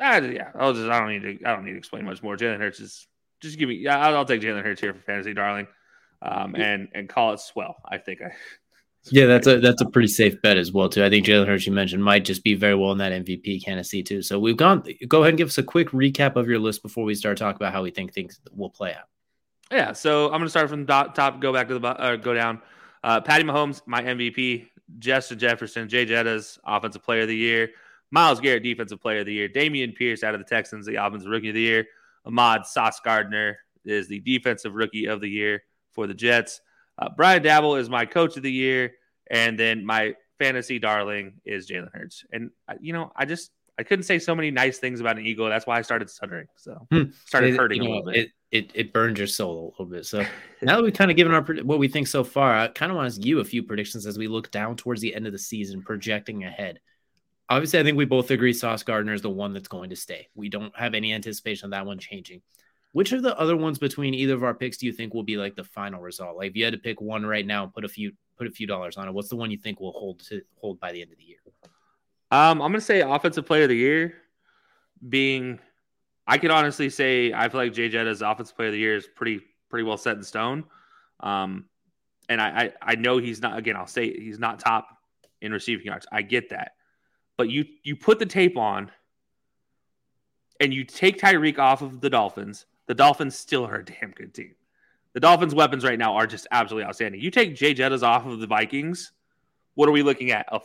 Ah, yeah, I'll just I don't need to I don't need to explain much more. Jalen Hurts is just give me yeah I'll, I'll take Jalen Hurts here for fantasy darling, um, and and call it swell. I think I <laughs> Yeah, that's a that's a pretty safe bet as well too. I think Jalen Hurts you mentioned might just be very well in that MVP candidacy too. So we've gone. Go ahead and give us a quick recap of your list before we start talking about how we think things will play out. Yeah, so I'm gonna start from the top, go back to the uh, go down. Uh, Patty Mahomes, my MVP. Justin Jefferson, Jay Jettas, Offensive Player of the Year. Myles Garrett, Defensive Player of the Year. Dameon Pierce out of the Texans, the Offensive Rookie of the Year. Ahmad Sauce Gardner is the Defensive Rookie of the Year for the Jets. Uh, Brian Daboll is my Coach of the Year, and then my fantasy darling is Jalen Hurts. And uh, you know, I just I couldn't say so many nice things about an Eagle. That's why I started stuttering. So hmm. started hurting you know, a little bit. It, it it burned your soul a little bit. So <laughs> now that we've kind of given our what we think so far, I kind of want to ask you a few predictions as we look down towards the end of the season, projecting ahead. Obviously, I think we both agree Sauce Gardner is the one that's going to stay. We don't have any anticipation of that one changing. Which of the other ones between either of our picks do you think will be like the final result? Like if you had to pick one right now and put a few put a few dollars on it, what's the one you think will hold to hold by the end of the year? Um, I'm gonna say offensive player of the year being I could honestly say I feel like Jay Jetta's offensive player of the year is pretty pretty well set in stone. Um, and I, I, I know he's not again. I'll say he's not top in receiving yards. I get that, but you you put the tape on, and you take Tyreek off of the Dolphins. The Dolphins still are a damn good team. The Dolphins' weapons right now are just absolutely outstanding. You take Jay Jettas off of the Vikings. What are we looking at? A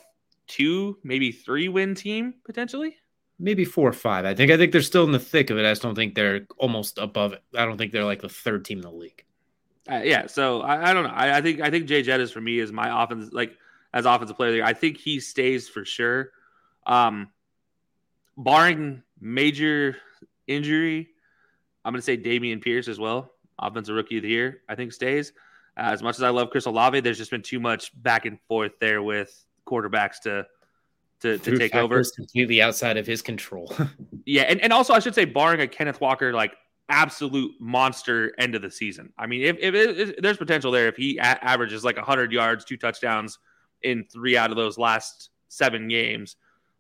two, maybe three win team potentially? maybe four or five. I think I think they're still in the thick of it. I just don't think they're almost above it. I don't think they're like the third team in the league. Uh, yeah, so I, I don't know. I, I, think I think Jay Jettas for me is my offense like as offensive player. I think he stays for sure. Um, barring major injury, I'm going to say Dameon Pierce as well, offensive rookie of the year. I think stays. Uh, as much as I love Chris Olave, there's just been too much back and forth there with quarterbacks to to, to take over. Completely outside of his control. <laughs> yeah, and, and also I should say, barring a Kenneth Walker like absolute monster end of the season. I mean, if, if, if there's potential there, if he a- averages like 100 yards, two touchdowns in three out of those last seven games,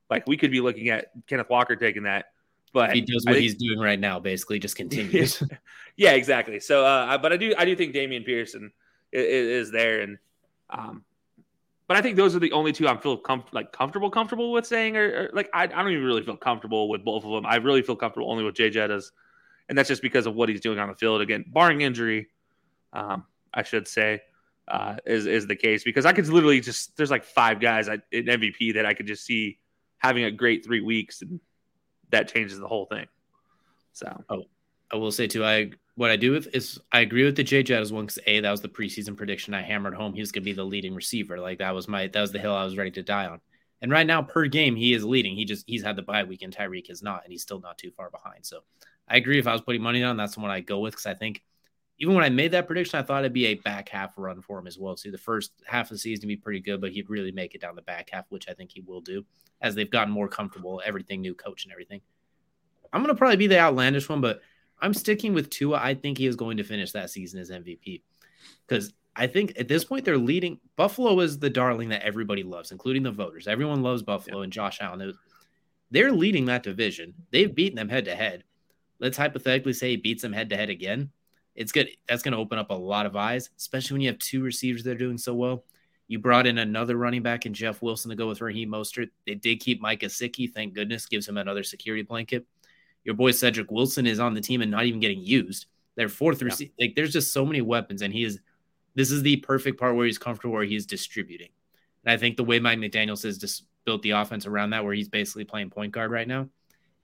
like we could be looking at Kenneth Walker taking that. But he does what think, he's doing right now, basically just continues. <laughs> yeah, exactly. So, uh, but I do, I do think Damian Pearson is, is there, and um, but I think those are the only two I'm feel com- like comfortable comfortable with saying, or, or like I, I, don't even really feel comfortable with both of them. I really feel comfortable only with Jay Jettas, and that's just because of what he's doing on the field. Again, barring injury, um, I should say, uh, is is the case because I could literally just there's like five guys in MVP that I could just see having a great three weeks, and that changes the whole thing. So, oh, I will say too, I what I do with is I agree with the Jay Jettas one because a that was the preseason prediction I hammered home. He was going to be the leading receiver. Like that was my that was the hill I was ready to die on. And right now per game he is leading. He just he's had the bye week and Tyreek is not, and he's still not too far behind. So I agree. If I was putting money on, that's the one I go with because I think even when I made that prediction, I thought it'd be a back half run for him as well. See, the first half of the season be pretty good, but he'd really make it down the back half, which I think he will do as they've gotten more comfortable, everything new coach and everything. I'm gonna probably be the outlandish one, but I'm sticking with Tua. I think he is going to finish that season as MVP because I think at this point they're leading. Buffalo is the darling that everybody loves, including the voters. Everyone loves Buffalo yeah. and Josh Allen. They're leading that division. They've beaten them head to head. Let's hypothetically say he beats them head to head again. It's good. That's going to open up a lot of eyes, especially when you have two receivers that are doing so well. You brought in another running back in Jeff Wilson to go with Raheem Mostert. They did keep Mike Gesicki, thank goodness, gives him another security blanket. Your boy Cedric Wilson is on the team and not even getting used. Their fourth yeah. receiver, like there's just so many weapons, and he is. This is the perfect part where he's comfortable, where he's distributing. And I think the way Mike McDaniels has just built the offense around that, where he's basically playing point guard right now,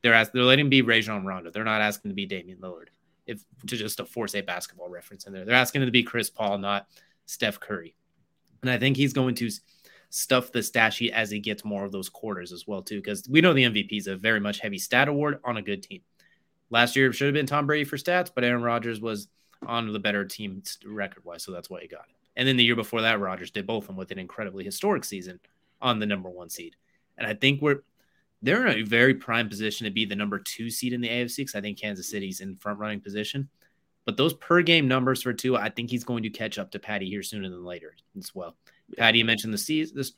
they're asking, they're letting him be Rajon Rondo. They're not asking to be Damian Lillard, if to just to force a basketball reference in there. They're asking to be Chris Paul, not Steph Curry. And I think he's going to stuff the stat sheet as he gets more of those quarters as well, too, because we know the MVP is a very much heavy stat award on a good team. Last year it should have been Tom Brady for stats, but Aaron Rodgers was on the better team record wise, so that's why he got it. And then the year before that, Rodgers did both of them with an incredibly historic season on the number one seed. And I think we're they're in a very prime position to be the number two seed in the AFC because I think Kansas City's in front running position. But those per game numbers for Tua, I think he's going to catch up to Patty here sooner than later as well. Patty mentioned the season. This,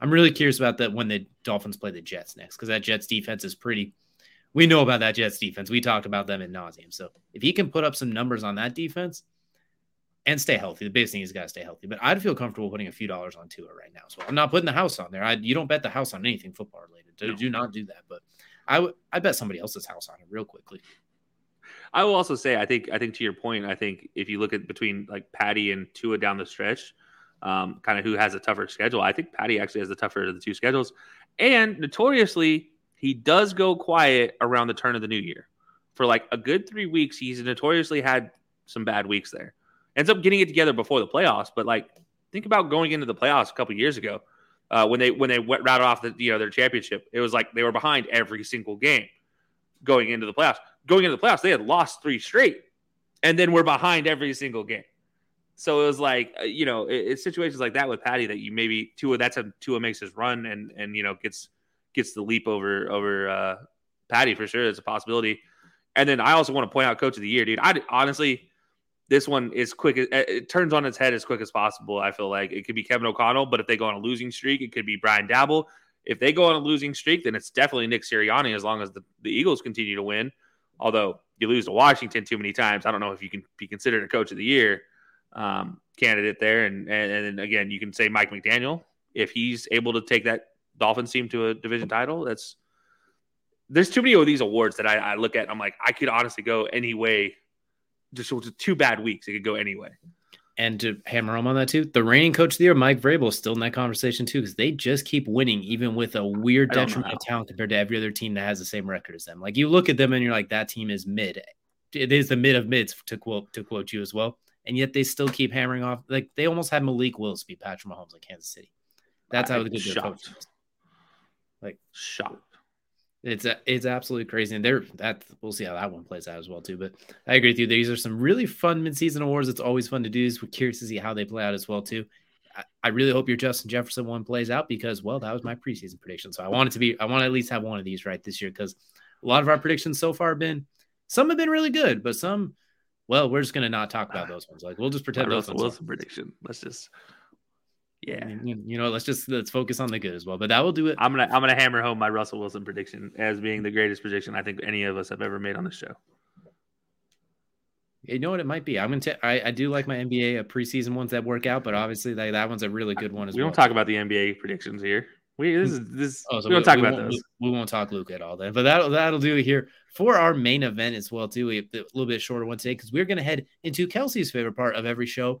I'm really curious about that when the Dolphins play the Jets next because that Jets defense is pretty we know about that Jets defense. We talked about them in nauseum. So if he can put up some numbers on that defense, and stay healthy. The biggest thing is got to stay healthy. But I'd feel comfortable putting a few dollars on Tua right now as well. I'm not putting the house on there. I, you don't bet the house on anything football. Do, No. do not do that. But I would I bet somebody else's house on it real quickly. I will also say, I think, I think to your point, I think if you look at between like Patty and Tua down the stretch, um, kind of who has a tougher schedule, I think Patty actually has the tougher of the two schedules. And notoriously, he does go quiet around the turn of the new year. For like a good three weeks, he's notoriously had some bad weeks there. Ends up getting it together before the playoffs, but like think about going into the playoffs a couple years ago uh, when they when they went routed off the you know their championship. It was like they were behind every single game going into the playoffs. Going into the playoffs, they had lost three straight, and then we're behind every single game. So it was like uh, you know, it, it's situations like that with Patty that you maybe Tua. That's how Tua makes his run and and you know gets gets the leap over over uh, Patty for sure. It's a possibility. And then I also want to point out Coach of the Year, dude. I honestly, this one is quick. It, turns on its head as quick as possible. I feel like it could be Kevin O'Connell, but if they go on a losing streak, it could be Brian Daboll. If they go on a losing streak, then it's definitely Nick Sirianni as long as the, the Eagles continue to win. Although you lose to Washington too many times, I don't know if you can be considered a coach of the year um, candidate there. And, and and again, you can say Mike McDaniel if he's able to take that Dolphins team to a division title. That's there's too many of these awards that I, I look at. I'm like, I could honestly go any way. Just with two bad weeks, it could go any way. And to hammer home on that too, the reigning coach of the year, Mike Vrabel, is still in that conversation too, because they just keep winning, even with a weird detriment of talent compared to every other team that has the same record as them. Like you look at them and you're like, that team is mid. It is the mid of mids to quote to quote you as well. And yet they still keep hammering off. Like they almost had Malik Willis beat Patrick Mahomes in Kansas City. That's how good their shocked. coach is. Like Shocked. It's it's absolutely crazy, and they're that we'll see how that one plays out as well too. But I agree with you. These are some really fun midseason awards. It's always fun to do. This. We're curious to see how they play out as well too. I, I really hope your Justin Jefferson one plays out because well, that was my preseason prediction. So I want it to be. I want to at least have one of these right this year because a lot of our predictions so far have been some have been really good, but some. Well, we're just gonna not talk about ah. those ones. Like we'll just My pretend those Russell ones. Wilson prediction. Let's just, yeah. You, you know, let's just let's focus on the good as well. But that will do it. I'm gonna I'm gonna hammer home my Russell Wilson prediction as being the greatest prediction I think any of us have ever made on the show. You know what it might be. I'm gonna. T- I, I do like my NBA uh, preseason ones that work out, but obviously that, that one's a really good one as We well. We don't talk about the NBA predictions here. We this is this Oh, so we don't talk about won't, those. We, we won't talk Luke at all then. But that'll that'll do it here for our main event as well too. We a little bit shorter one today because we're gonna head into Kelsey's favorite part of every show,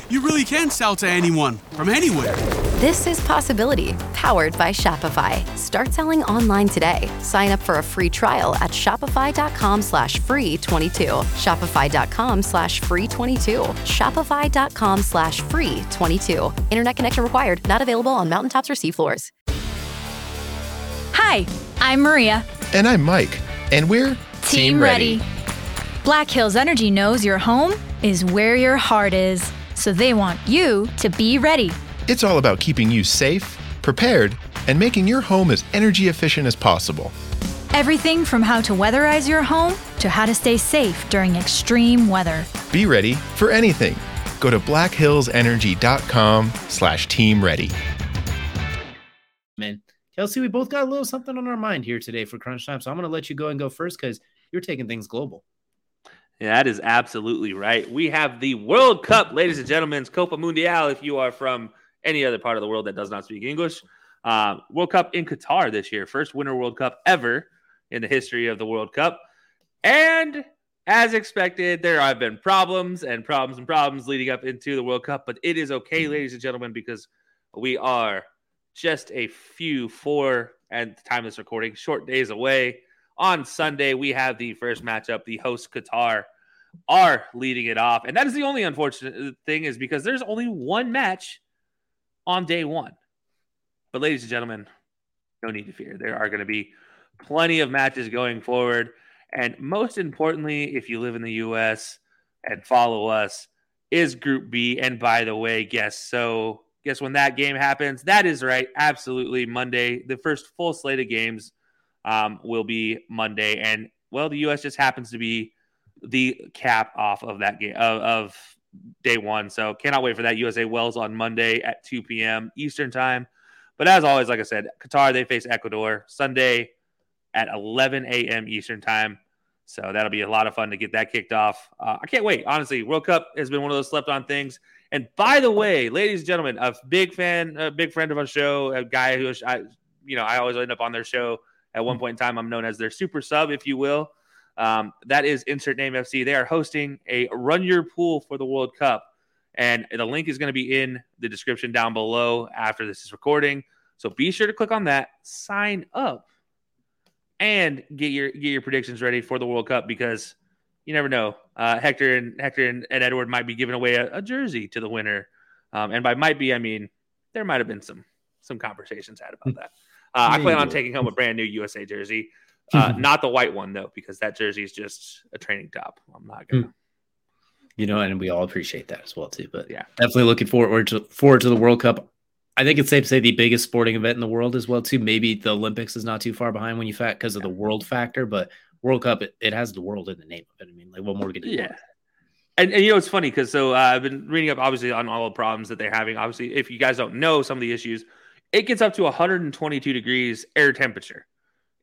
you really can sell to anyone from anywhere. This is Possibility, powered by Shopify. Start selling online today. Sign up for a free trial at shopify.com slash free 22. Shopify.com slash free 22. Shopify.com slash free 22. Internet connection required. Not available on mountaintops or seafloors. Hi, I'm Maria. And I'm Mike. And we're Team Ready. Black Hills Energy knows your home is where your heart is, so they want you to be ready. It's all about keeping you safe, prepared, and making your home as energy efficient as possible. Everything from how to weatherize your home to how to stay safe during extreme weather. Be ready for anything. Go to blackhillsenergy.com slash team ready. Man, Kelsey, we both got a little something on our mind here today for crunch time, so I'm gonna let you go and go first because you're taking things global. Yeah, that is absolutely right. We have the World Cup, ladies and gentlemen, Copa Mundial. If you are from any other part of the world that does not speak English, uh, World Cup in Qatar this year, first Winter World Cup ever in the history of the World Cup. And as expected, there have been problems and problems and problems leading up into the World Cup, but it is okay, ladies and gentlemen, because we are just a few, four at the time of this recording, short days away. On Sunday, we have the first matchup. The host Qatar are leading it off, and that is the only unfortunate thing is because there's only one match on day one. But, ladies and gentlemen, no need to fear. There are going to be plenty of matches going forward. And most importantly, if you live in the US and follow us, is Group B. And by the way, guess so guess when that game happens? That is right. Absolutely. Monday. The first full slate of games um, will be Monday. And well, the US just happens to be the cap off of that game of, of day one. So cannot wait for that. USA Wells on Monday at 2 p.m. Eastern time. But as always, like I said, Qatar, they face Ecuador Sunday at 11 a.m. Eastern time. So that'll be a lot of fun to get that kicked off. Uh, I can't wait. Honestly, World Cup has been one of those slept on things. And by the way, ladies and gentlemen, a big fan, a big friend of our show, a guy who I, you know, I always end up on their show at one point in time. I'm known as their super sub, if you will. Um, that is insert name FC. They are hosting a run your pool for the World Cup. And the link is going to be in the description down below after this is recording. So be sure to click on that, sign up, and get your get your predictions ready for the World Cup because you never know. Uh, Hector and Hector and, and, Edward might be giving away a, a jersey to the winner, um, and by might be I mean there might have been some some conversations had about <laughs> that. Uh, I plan on taking home a brand new USA jersey, <laughs> uh, not the white one though, because that jersey is just a training top. I'm not gonna. Hmm you know, and we all appreciate that as well too. But yeah, definitely looking forward to forward to the World Cup. I think it's safe to say the biggest sporting event in the world as well too. Maybe the Olympics is not too far behind when you fact because of the world factor, but World Cup it, it, has the world in the name of it. I mean, like what more can you yeah. And, and you know it's funny because so uh, I've been reading up obviously on all the problems that they're having. Obviously, if you guys don't know some of the issues, it gets up to 122 degrees air temperature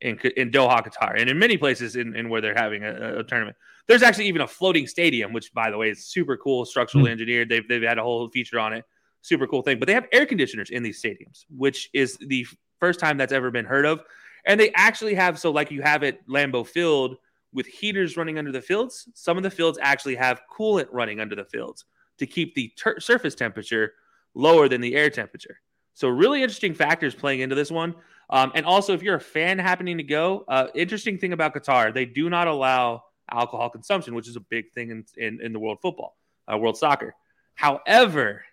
in in Doha, Qatar, and in many places in, in where they're having a, a, tournament. There's actually even a floating stadium, which by the way is super cool, structurally mm-hmm. engineered. They've they've had a whole feature on it, super cool thing. But they have air conditioners in these stadiums, which is the first time that's ever been heard of. And they actually have so like you have at Lambeau Field with heaters running under the fields. Some of the fields actually have coolant running under the fields to keep the ter- surface temperature lower than the air temperature. So really interesting factors playing into this one. Um, and also, if you're a fan happening to go, uh, interesting thing about Qatar, they do not allow alcohol consumption, which is a big thing in, in, in the world football, uh, world soccer. However,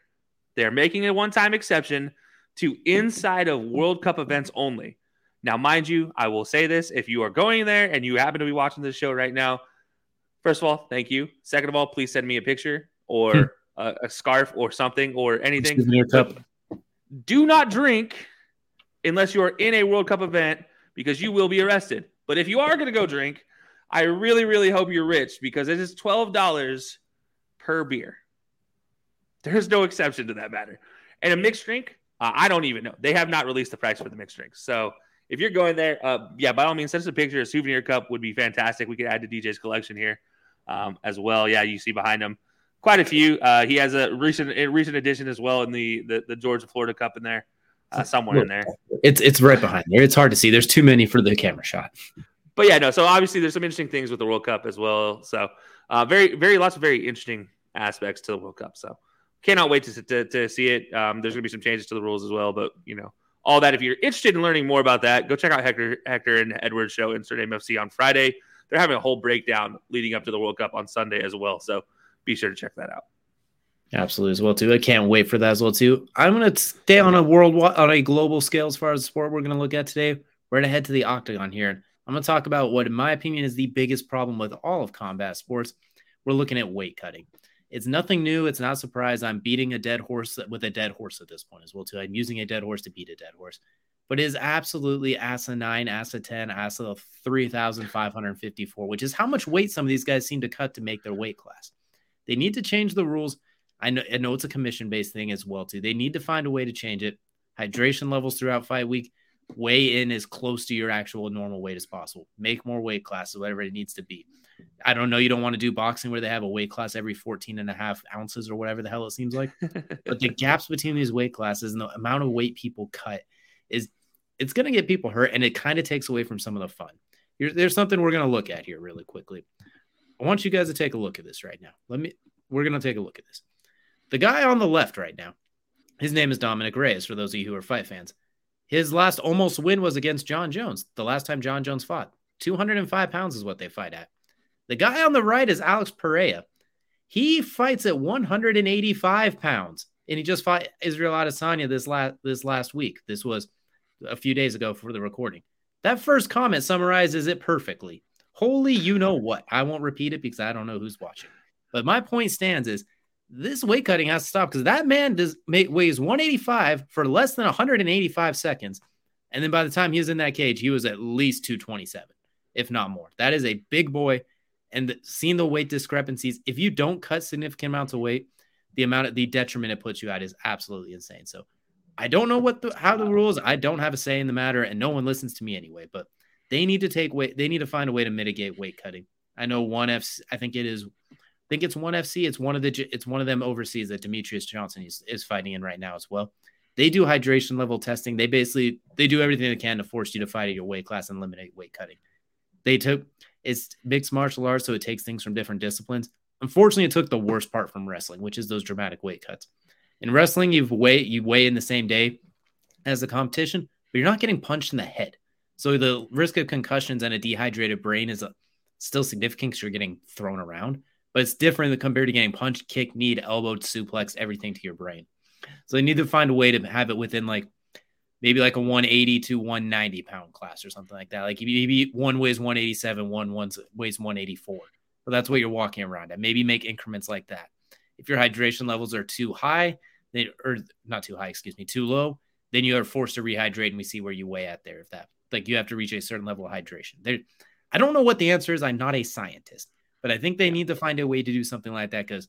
they're making a one time exception to inside of World Cup events only. Now, mind you, I will say this if you are going there and you happen to be watching this show right now, first of all, thank you. Second of all, please send me a picture or hmm. a, a, scarf or something or anything. Do not drink unless you are in a World Cup event because you will be arrested. But if you are going to go drink, I really, really hope you're rich because it is $12 per beer. There's no exception to that matter. And a mixed drink, uh, I don't even know. They have not released the price for the mixed drinks. So if you're going there, uh, yeah, by all means, send us a picture. A souvenir cup would be fantastic. We could add to DJ's collection here um, as well. Yeah, you see behind him quite a few. Uh, he has a recent a recent addition as well in the the, the Georgia Florida Cup in there, uh, somewhere in there. It's it's right behind there. It's hard to see. There's too many for the camera shot. But yeah, no. So obviously, there's some interesting things with the World Cup as well. So uh, very very lots of very interesting aspects to the World Cup. So cannot wait to to, to see it. Um, there's gonna be some changes to the rules as well, but you know all that. If you're interested in learning more about that, go check out Hector, Hector and Edward's show, Insert FC, on Friday. They're having a whole breakdown leading up to the World Cup on Sunday as well. So be sure to check that out. Absolutely, as well too. I can't wait for that as well too. I'm gonna stay on a world on a global scale as far as the sport we're gonna look at today. We're gonna head to the octagon here. I'm gonna talk about what, in my opinion, is the biggest problem with all of combat sports. We're looking at weight cutting. It's nothing new. It's not a surprise. I'm beating a dead horse with a dead horse at this point as well too. I'm using a dead horse to beat a dead horse, but it is absolutely ASA nine, ASA ten, ASA three thousand five hundred fifty four, which is how much weight some of these guys seem to cut to make their weight class. They need to change the rules. I know, I know it's a commission based thing as well too. They need to find a way to change it. Hydration levels throughout fight week. Weigh in as close to your actual normal weight as possible. Make more weight classes, whatever it needs to be. I don't know. You don't want to do boxing where they have a weight class every 14 and a half ounces or whatever the hell it seems like. <laughs> but the gaps between these weight classes and the amount of weight people cut is it's going to get people hurt and it kind of takes away from some of the fun. Here, there's something we're going to look at here really quickly. I want you guys to take a look at this right now. Let me, we're going to take a look at this. The guy on the left right now, his name is Dominic Reyes, for those of you who are fight fans. His last almost win was against Jon Jones, the last time Jon Jones fought. 205 pounds is what they fight at. The guy on the right is Alex Pereira. He fights at 185 pounds. and he just fought Israel Adesanya this last this last week. This was a few days ago for the recording. That first comment summarizes it perfectly. Holy, you know what? I won't repeat it because I don't know who's watching. But my point stands is this weight cutting has to stop because that man does make, weighs 185 for less than 185 seconds, and then by the time he was in that cage, he was at least 227, if not more. That is a big boy, and the, seeing the weight discrepancies, if you don't cut significant amounts of weight, the amount of the detriment it puts you at is absolutely insane. So I don't know what the how the rules. I don't have a say in the matter, and no one listens to me anyway. But they need to take weight. They need to find a way to mitigate weight cutting. I know one F. I think it is. I think it's one FC. It's one of the. It's one of them overseas that Demetrious Johnson is, is fighting in right now as well. They do hydration level testing. They basically they do everything they can to force you to fight at your weight class and eliminate weight cutting. They took it's mixed martial arts, so it takes things from different disciplines. Unfortunately, it took the worst part from wrestling, which is those dramatic weight cuts. In wrestling, you weigh you weigh in the same day as the competition, but you're not getting punched in the head. So the risk of concussions and a dehydrated brain is still significant because you're getting thrown around, but it's different compared to getting punched, kicked, kneed, elbowed, suplex, everything to your brain. So they need to find a way to have it within like maybe like a 180 to 190 pound class or something like that. Like maybe one weighs 187, one weighs 184. So that's what you're walking around at. Maybe make increments like that. If your hydration levels are too high, they or not too high, excuse me, too low, then you are forced to rehydrate and we see where you weigh at there. If that like you have to reach a certain level of hydration. There, I don't know what the answer is. I'm not a scientist, but I think they need to find a way to do something like that because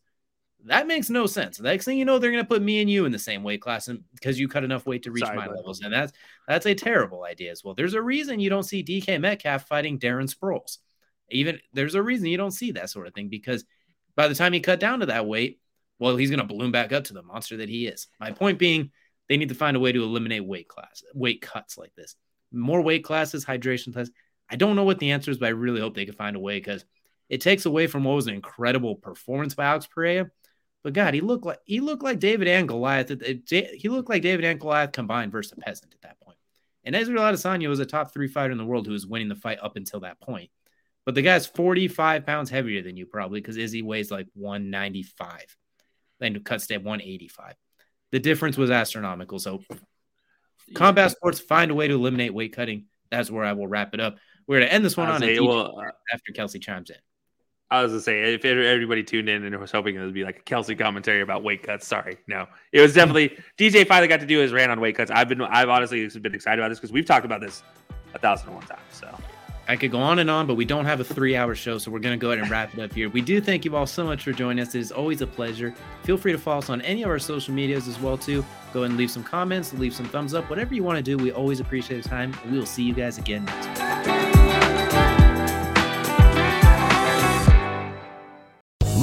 that makes no sense. The next thing you know, they're going to put me and you in the same weight class because you cut enough weight to reach Sorry, my buddy. levels, and that's that's a terrible idea as well. There's a reason you don't see DK Metcalf fighting Darren Sproles. Even there's a reason you don't see that sort of thing because by the time he cut down to that weight, well, he's going to balloon back up to the monster that he is. My point being, they need to find a way to eliminate weight class, weight cuts like this. More weight classes, hydration tests. I don't know what the answer is, but I really hope they can find a way because it takes away from what was an incredible performance by Alex Pereira. But God, he looked like he looked like David and Goliath. He looked like David and Goliath combined versus a peasant at that point. And Israel Adesanya was a top three fighter in the world who was winning the fight up until that point. But the guy's 45 pounds heavier than you probably because Izzy weighs like 195 and cuts at 185. The difference was astronomical. So, combat sports find a way to eliminate weight cutting. That's where I will wrap it up. We're going to end this one on a well, after Kelsey chimes in. I was gonna say if everybody tuned in and was hoping it would be like a Kelsey commentary about weight cuts. Sorry, no, it was definitely <laughs> DJ finally got to do his rant on weight cuts. I've been I've honestly been excited about this because we've talked about this a thousand and one times. So I could go on and on, but we don't have a three hour show, so we're going to go ahead and wrap it up here. We do thank you all so much for joining us. It is always a pleasure. Feel free to follow us on any of our social medias as well, too. Go ahead and leave some comments, leave some thumbs up, whatever you want to do. We always appreciate the time, we will see you guys again next week.